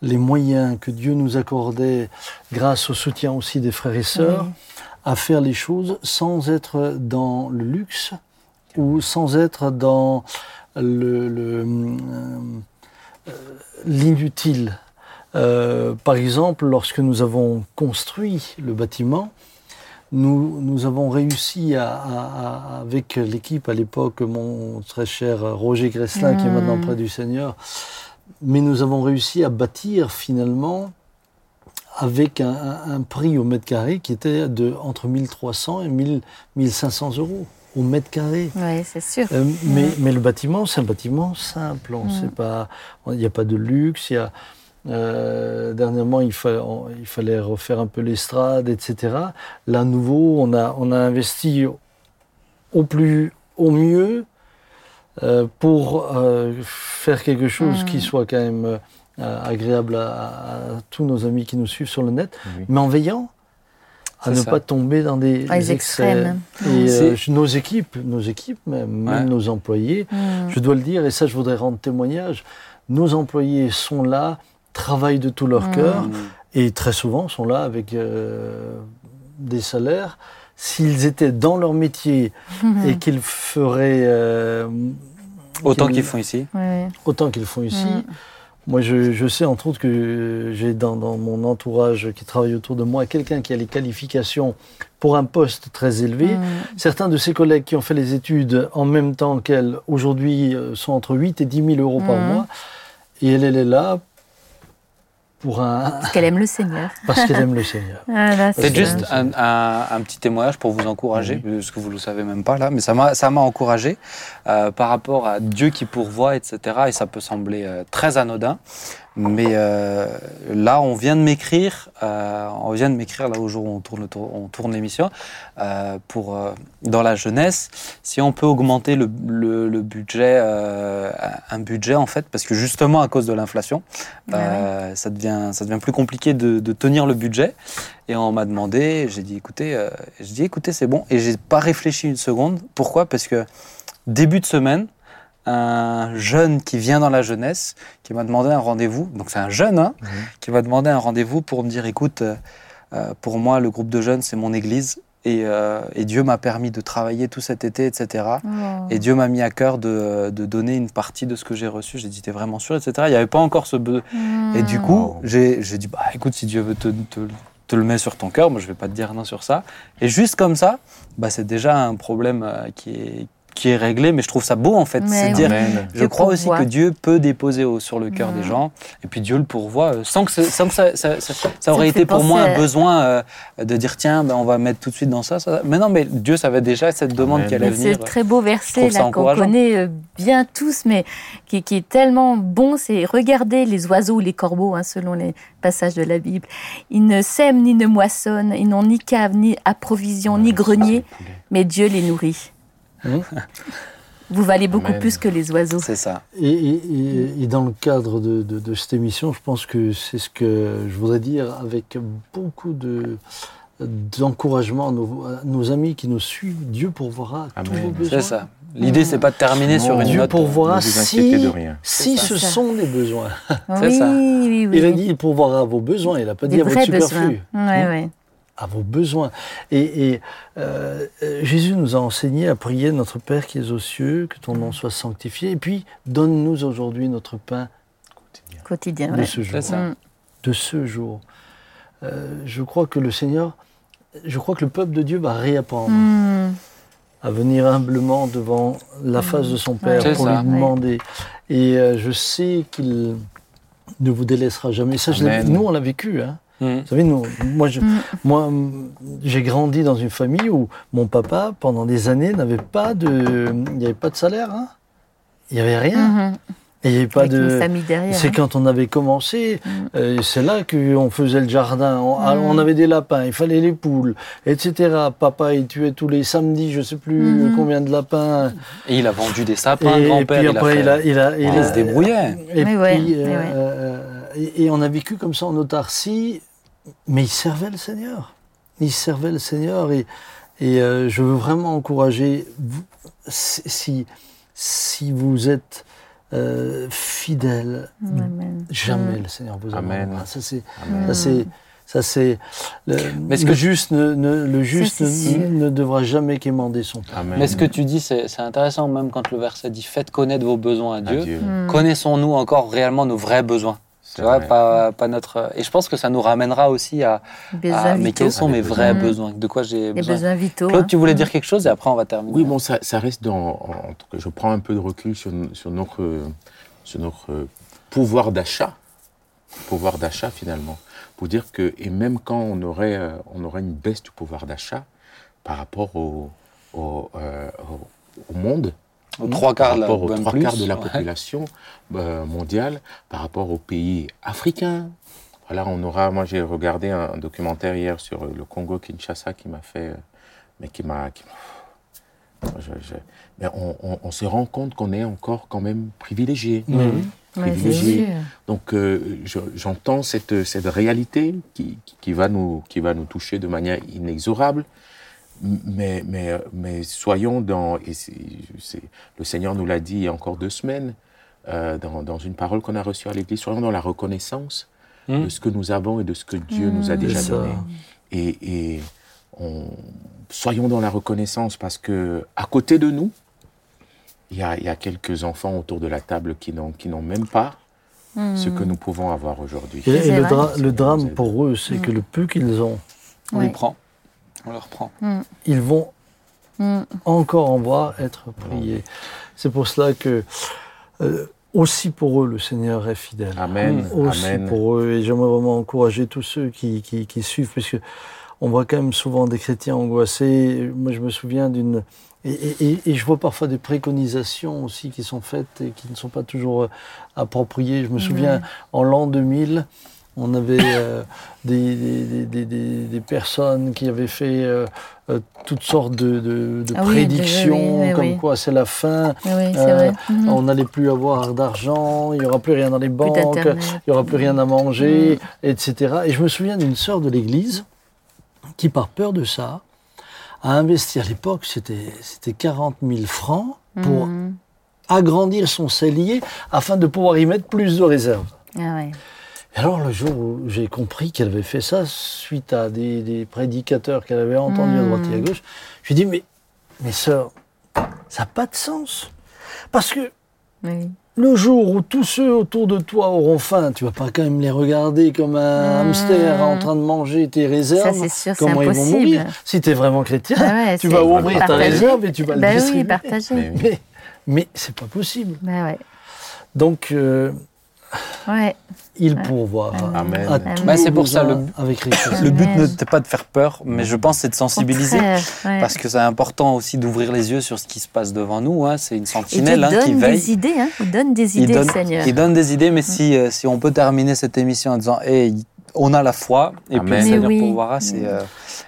les moyens que Dieu nous accordait, grâce au soutien aussi des frères et sœurs, Oui. à faire les choses sans être dans le luxe ou sans être dans le- le, euh, euh, l'inutile. Euh, par exemple, lorsque nous avons construit le bâtiment, nous, nous avons réussi à, à- à- avec l'équipe à l'époque, mon très cher Roger Gresslin, qui est maintenant Mm. près du Seigneur, mais nous avons réussi à bâtir finalement avec un, un- un prix au mètre carré qui était de entre 1300 et 1000 1500 euros au mètre carré. Oui, c'est sûr. Euh, mais, mais le bâtiment, c'est un bâtiment simple. Mm. pas, il n'y a pas de luxe. Il y a, euh, dernièrement, il, fa- on- il fallait refaire un peu l'estrade, etc. Là, à nouveau, on a, on a investi au plus, au mieux euh, pour euh, faire quelque chose qui soit quand même euh, agréable à, à tous nos amis qui nous suivent sur le net, Oui. mais en veillant à ne ça. pas tomber dans des, Ah, des excès. extrêmes. Et euh, nos équipes, nos équipes, même, même Ouais. nos employés, Mm. je dois le dire, et ça je voudrais rendre témoignage, nos employés sont là, travaillent de tout leur Mm. cœur, et très souvent sont là avec euh, des salaires. S'ils étaient dans leur métier et qu'ils feraient euh, Autant qu'ils font ici. Oui, autant qu'ils font ici, moi je, je sais entre autres que j'ai dans, dans mon entourage qui travaille autour de moi quelqu'un qui a les qualifications pour un poste très élevé. Mm. Certains de ses collègues qui ont fait les études en même temps qu'elle, aujourd'hui, euh, sont entre 8 et 10 000 euros par Mhm. mois. Et elle, elle est là pour un... Parce qu'elle aime le Seigneur. parce qu'elle aime le Seigneur. Ah, C'est juste un, un- un petit témoignage pour vous encourager, Oui. parce que vous ne le savez même pas là, mais ça m'a ça m'a encouragé euh, par rapport à Dieu qui pourvoit, etc. Et ça peut sembler euh, très anodin, mais euh, là, on vient de m'écrire, euh, on vient de m'écrire là au jour où on tourne, on tourne l'émission, euh, pour euh, dans la jeunesse, si on peut augmenter le, le- le budget, euh, un budget en fait, parce que justement à cause de l'inflation, Ah euh, ça devient ça devient plus compliqué de, de tenir le budget. Et on m'a demandé, j'ai dit écoutez, euh, je dis écoutez c'est bon, et j'ai pas réfléchi une seconde. Pourquoi? Parce que début de semaine, un jeune qui vient dans la jeunesse, qui m'a demandé un rendez-vous, donc c'est un jeune, hein, Mhm. qui m'a demandé un rendez-vous pour me dire écoute, euh, euh, pour moi le groupe de jeunes c'est mon église. Et, euh, et Dieu m'a permis de travailler tout cet été, etc. Oh. Et Dieu m'a mis à cœur de, de donner une partie de ce que j'ai reçu. J'ai dit, t'es vraiment sûr, etc. Il n'y avait pas encore ce besoin. Et du coup, Wow. j'ai j'ai dit, bah écoute, si Dieu veut te, te- te le met sur ton cœur. Moi, je vais pas te dire non sur ça. Et juste comme ça, bah, c'est déjà un problème qui est qui est réglé, mais je trouve ça beau en fait. Mais C'est dire, Amen. je crois aussi que Dieu peut déposer au- sur le cœur Mm. des gens, et puis Dieu le pourvoit, euh, sans que, ça- sans que ça, ça, ça- ça aurait me été pour moi un besoin euh, de dire tiens, ben, on va mettre tout de suite dans ça, ça. Mais non, mais Dieu savait déjà cette demande Amen. qui allait venir. ce très beau verset là qu'on connaît euh, bien tous, mais qui, qui est tellement bon, c'est regarder les oiseaux ou les corbeaux, hein, selon les passages de la Bible. Ils ne sèment ni ne moissonnent, ils n'ont ni cave, ni approvision, ni grenier, mais Dieu les nourrit. Vous valez beaucoup plus que les oiseaux. C'est ça. Et, et- et- dans le cadre de, de- de cette émission, je pense que c'est ce que je voudrais dire avec beaucoup de d'encouragement à nos, à nos amis qui nous suivent. Dieu pourvoira tous Amen. vos besoins. C'est ça. L'idée, c'est pas de terminer Non. sur une Dieu note. pourvoira Ne vous inquiétez si, de rien. si ce ça. sont des besoins. C'est oui, ça. oui, oui. Il a dit il pourvoira à vos besoins. Il n'a pas des dit à votre superflu. Ouais, ouais. À vos besoins. Et, et, euh, Jésus nous a enseigné à prier Notre Père qui es aux cieux, que ton nom soit sanctifié, et puis donne-nous aujourd'hui notre pain Quotidien. de ouais. ce jour. Ça. De ce jour. Euh, je crois que le Seigneur, je crois que le peuple de Dieu va réapprendre Mm. à venir humblement devant la face de son Père C'est pour ça. lui demander. Et euh, je sais qu'il ne vous délaissera jamais. Ça, je nous, on l'a vécu. Hein. Mm. Vous savez, nous, moi, je, Mm. moi, j'ai grandi dans une famille où mon papa, pendant des années, n'avait pas de, il n'y avait pas de salaire. hein. Il n'y avait rien. Mhm. Et il n'y avait pas Avec de. une famille derrière. C'est hein. quand on avait commencé, Mm. euh, c'est là qu'on faisait le jardin. On, ah, Mm. on avait des lapins, il fallait les poules, etc. Papa, il tuait tous les samedis, je ne sais plus Mhm. combien de lapins. Et il a vendu des sapins, et grand-père. puis il a après, fait- il a, il a, il il a- se débrouillait. Et Mais puis, ouais, euh, ouais. euh, et, et on a vécu comme ça en autarcie, mais il servait le Seigneur. Il servait le Seigneur et, et euh, je veux vraiment encourager, vous, si, si- vous êtes euh, fidèle, Amen. jamais le Seigneur vous Amen. abandonnera. Ça c'est, Amen. ça c'est, ça c'est. Le, Mais ce le que- juste, ne, ne- le juste ne, devra jamais quémander son pain. Amen. Mais ce que tu dis, c'est c'est intéressant, même quand le verset dit Faites connaître vos besoins à Dieu. Adieu. Mm. Connaissons-nous encore réellement nos vrais besoins? Tu vois, vrai. pas, pas notre. Et je pense que ça nous ramènera aussi à. Des à, mais quels sont Ah, mes vrais besoins? besoins De quoi j'ai besoin? besoins vitaux. Claude, hein. tu voulais dire quelque chose et après on va terminer. Oui, bon, ça, ça reste dans. En tout cas, je prends un peu de recul sur, sur notre, sur notre pouvoir d'achat, pouvoir d'achat finalement, pour dire que et même quand on aurait, euh, on aurait une baisse du pouvoir d'achat par rapport au, au, euh, au- au monde, Aux trois quarts, par rapport aux trois plus, quarts de la population euh, mondiale, par rapport aux pays africains. Voilà, on aura. Moi, j'ai regardé un, un documentaire hier sur euh, le Congo Kinshasa qui m'a fait, euh, mais qui m'a. je- je- mais on, on- on se rend compte qu'on est encore quand même privilégié. Privilégié. Donc euh, je- j'entends cette, cette réalité qui, qui- qui va nous, qui va nous toucher de manière inexorable. Mais, mais, mais soyons dans, et le Seigneur nous l'a dit il y a encore deux semaines, euh, dans, dans une parole qu'on a reçue à l'Église, soyons dans la reconnaissance Hmm. de ce que nous avons et de ce que Dieu nous a Hmm. déjà donné. Et, et on- soyons dans la reconnaissance parce que à côté de nous, il y a, il y a quelques enfants autour de la table qui n'ont qui n'ont même pas ce que nous pouvons avoir aujourd'hui. Et, le, vrai. dra- le drame pour eux, c'est que le peu qu'ils ont, On Ouais. les prend. On leur prend. ils vont Mm. encore en voir être priés. C'est pour cela que euh, aussi pour eux, le Seigneur est fidèle. Amen. Aussi Amen. pour eux. Et j'aimerais vraiment encourager tous ceux qui, qui, qui suivent, parce que on voit quand même souvent des chrétiens angoissés. Moi, je me souviens d'une... Et, et- et- et je vois parfois des préconisations aussi qui sont faites et qui ne sont pas toujours euh, appropriées. Je me souviens, en l'an 2000, on avait euh, des, des, des- des- personnes qui avaient fait euh, euh, toutes sortes de, de- de Ah oui, prédictions, oui, oui, comme quoi c'est la fin, vrai. Mhm. on n'allait plus avoir d'argent, il n'y aura plus rien dans les banques, il n'y aura plus rien à manger, etc. Et je me souviens d'une sœur de l'église qui, par peur de ça, a investi à l'époque, c'était c'était 40 000 francs pour Mhm. agrandir son cellier afin de pouvoir y mettre plus de réserves. Ah ouais. Alors, le jour où j'ai compris qu'elle avait fait ça, suite à des, des prédicateurs qu'elle avait entendus à droite et à gauche, je lui ai dit, mais, mais sœur, ça n'a pas de sens. Parce que Oui. le jour où tous ceux autour de toi auront faim, tu vas pas quand même les regarder comme un Mmh. hamster en train de manger tes réserves. Ça, c'est sûr, c'est Comment ils vont mourir Si tu es vraiment chrétien, Bah ouais, tu vas ouvrir ta réserve et tu vas le Bah oui, distribuer. partager. Mais. Mais, mais c'est pas possible. Bah ouais. Donc, euh, Ouais. il Ouais. pourvoira Amen. à Amen. tous Bah, c'est pour ça, le- avec richesse. Le but n'était pas de faire peur, mais je pense que c'est de sensibiliser. Ouais. Parce que c'est important aussi d'ouvrir les yeux sur ce qui se passe devant nous. hein. C'est une sentinelle hein, qui donne veille. des idées, hein. Il donne des Il idées, donne, Seigneur. il donne des idées, mais si, euh, si on peut terminer cette émission en disant hey, on a la foi, et puis Amen. le Mais Seigneur oui. pourvoira. c'est, euh,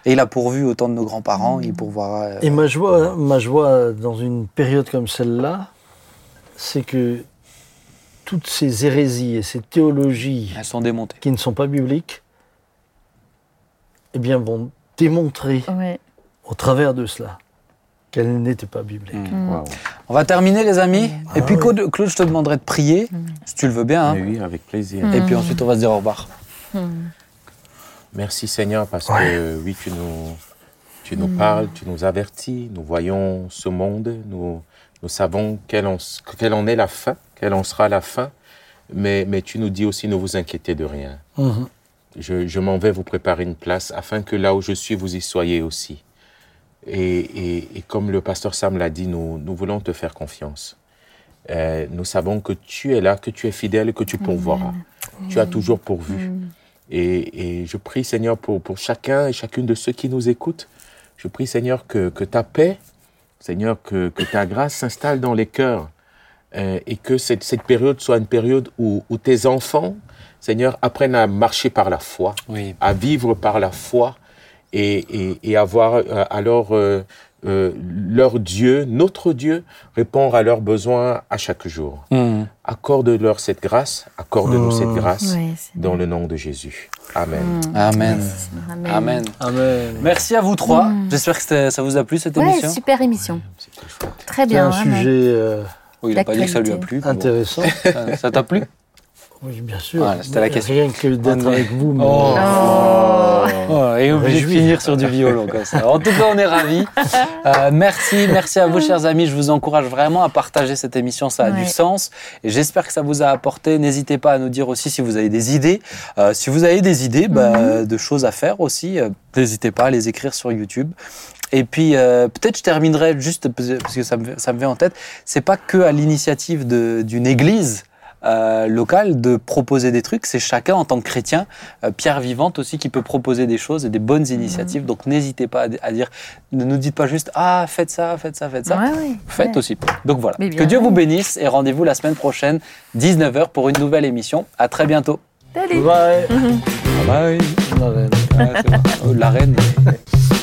et il a pourvu autant de nos grands-parents, il pourvoira. euh, Et ma joie, ma joie dans une période comme celle-là, c'est que toutes ces hérésies et ces théologies elles sont démontées. qui ne sont pas bibliques, eh bien, vont démontrer Ouais. au travers de cela qu'elles n'étaient pas bibliques. Mm. Waouh. On va terminer, les amis. Et Ah puis, ouais. Claude, Claude, je te demanderai de prier, si tu le veux bien. hein. Oui, avec plaisir. Et puis ensuite, on va se dire au revoir. Merci Seigneur parce que oui, tu nous, tu nous parles, tu nous avertis, nous voyons ce monde, nous, nous savons quelle en, quelle en est la fin, quelle en sera la fin, mais, mais tu nous dis aussi ne vous inquiétez de rien. Mhm. Je, je m'en vais vous préparer une place afin que là où je suis, vous y soyez aussi. Et, et- et comme le pasteur Sam l'a dit, nous, nous voulons te faire confiance. Euh, nous savons que tu es là, que tu es fidèle que tu pourvoiras. Tu as toujours pourvu. Et, et je prie, Seigneur, pour, pour chacun et chacune de ceux qui nous écoutent. Je prie, Seigneur, que, que ta paix, Seigneur, que, que ta grâce s'installe dans les cœurs euh, et que cette, cette période soit une période où, où tes enfants, Seigneur, apprennent à marcher par la foi, Oui. à vivre par la foi et, et, et avoir euh, alors euh, euh, leur Dieu, notre Dieu, répondre à leurs besoins à chaque jour. Mm. Accorde-leur cette grâce, accorde-nous cette grâce Ouais, c'est dans le nom de Jésus. Amen. Amen. Amen. Amen. Amen. Merci à vous trois. J'espère que ça vous a plu cette Ouais, émission. super émission. Chouette. Très C'est bien. un vraiment. sujet euh, Oui, il n'a pas dit que ça lui a plu. mais bon. intéressant. Ça- t'a plu? Oui, bien sûr. Voilà, c'était la question. Rien que d'être avec vous. me- Oh. Oh. Oh, et obligé de finir sur du violon comme ça. En tout cas, on est ravis. Euh, merci, merci à vous, chers amis. Je vous encourage vraiment à partager cette émission. Ça a Ouais. du sens. Et j'espère que ça vous a apporté. N'hésitez pas à nous dire aussi si vous avez des idées. Euh, si vous avez des idées bah, de choses à faire aussi, euh, n'hésitez pas à les écrire sur YouTube. Et puis euh, peut-être je terminerai juste parce que ça me, ça me vient en tête. C'est pas que à l'initiative de- d'une église euh, locale de proposer des trucs. C'est chacun en tant que chrétien, euh, pierre vivante aussi, qui peut proposer des choses et des bonnes initiatives. Donc n'hésitez pas à, à dire, ne nous dites pas juste ah faites ça, faites ça, faites ça. Ouais. Faites Ouais. aussi. Donc voilà. Que. Dieu vous bénisse et rendez-vous la semaine prochaine, 19h pour une nouvelle émission. À très bientôt. Salut. Bye. Bye. La reine. Ah, c'est bon. Oh, La reine.